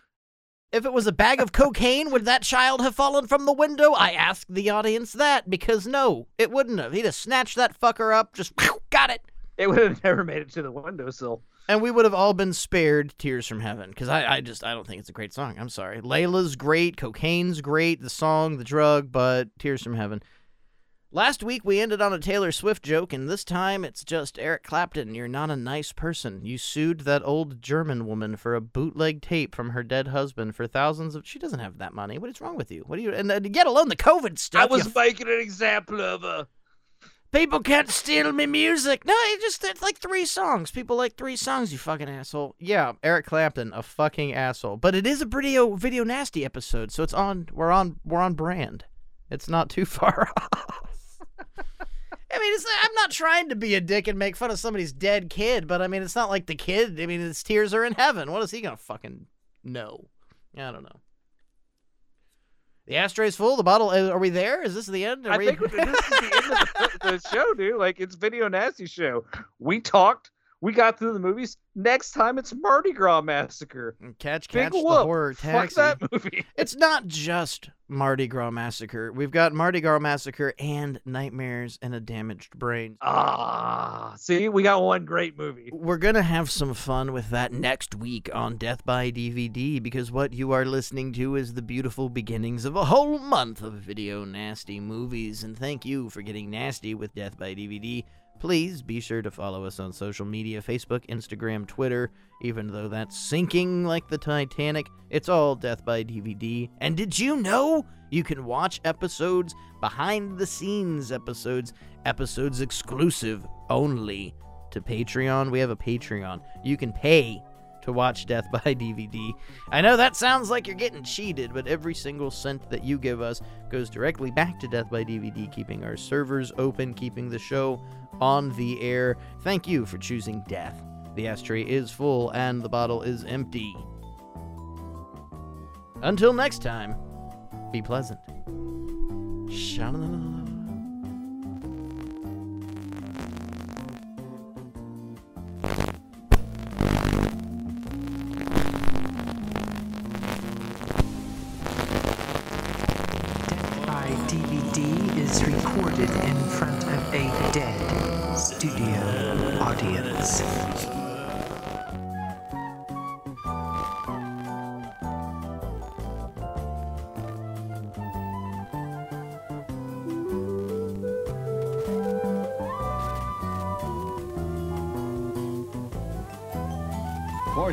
D: If it was a bag of cocaine, would that child have fallen from the window? I asked the audience that because no, it wouldn't have. He'd have snatched that fucker up, just got it.
E: it would have never made it to the windowsill
D: and we would have all been spared Tears from Heaven because I, I just I don't think it's a great song. I'm sorry. Layla's great, Cocaine's great, the song, the drug, but Tears from Heaven. Last week we ended on a Taylor Swift joke, and this time it's just Eric Clapton. You're not a nice person. You sued that old German woman for a bootleg tape from her dead husband for thousands of. She doesn't have that money. What is wrong with you? What do you? And get alone the COVID stuff.
E: I was
D: you
E: making an example of her.
D: People can't steal me music. No, it just it's like three songs. People like three songs. You fucking asshole. Yeah, Eric Clapton, a fucking asshole. But it is a video oh, video nasty episode, so it's on. We're on. We're on brand. It's not too <laughs> far off. I mean, it's, I'm not trying to be a dick and make fun of somebody's dead kid, but I mean, it's not like the kid. I mean, his tears are in heaven. What is he gonna fucking know? I don't know. The ashtray's full. The bottle. uh, Are we there? Is this the end? Are
E: I
D: we...
E: think this is the end of the, the show, dude. Like it's video nasty show. We talked. We got through the movies. Next time it's Mardi Gras Massacre.
D: Catch,
E: Big
D: catch the
E: whoop.
D: horror
E: Fuck that movie. <laughs>
D: It's not just Mardi Gras Massacre. We've got Mardi Gras Massacre and Nightmares in a Damaged Brain.
E: Ah, see, we got one great movie.
D: We're going to have some fun with that next week on Death by DVD because what you are listening to is the beautiful beginnings of a whole month of video nasty movies. And thank you for getting nasty with Death by DVD. Please be sure to follow us on social media Facebook, Instagram, Twitter. Even though that's sinking like the Titanic, it's all Death by DVD. And did you know you can watch episodes, behind the scenes episodes, episodes exclusive only to Patreon? We have a Patreon. You can pay to watch Death <laughs> by DVD. I know that sounds like you're getting cheated, but every single cent that you give us goes directly back to Death by DVD, keeping our servers open, keeping the show on the air. Thank you for choosing death. The ashtray is full and the bottle is empty. Until next time, be pleasant.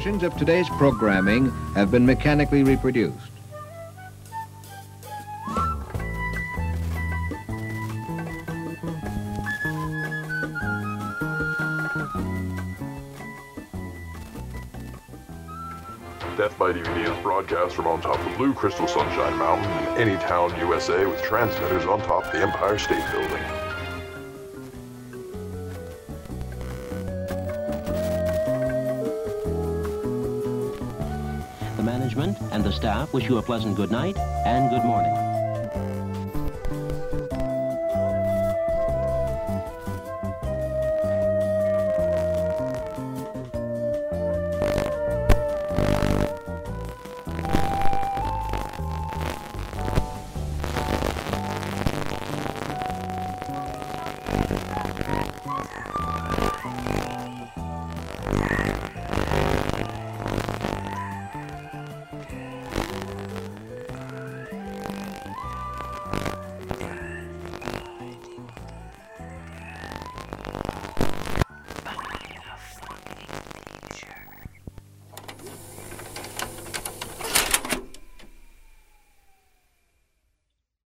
K: Portions of today's programming have been mechanically reproduced.
B: Death by DVD is broadcast from on top of Blue Crystal Sunshine Mountain in any town, USA, with transmitters on top of the Empire State Building.
L: Wish you a pleasant good night and good morning.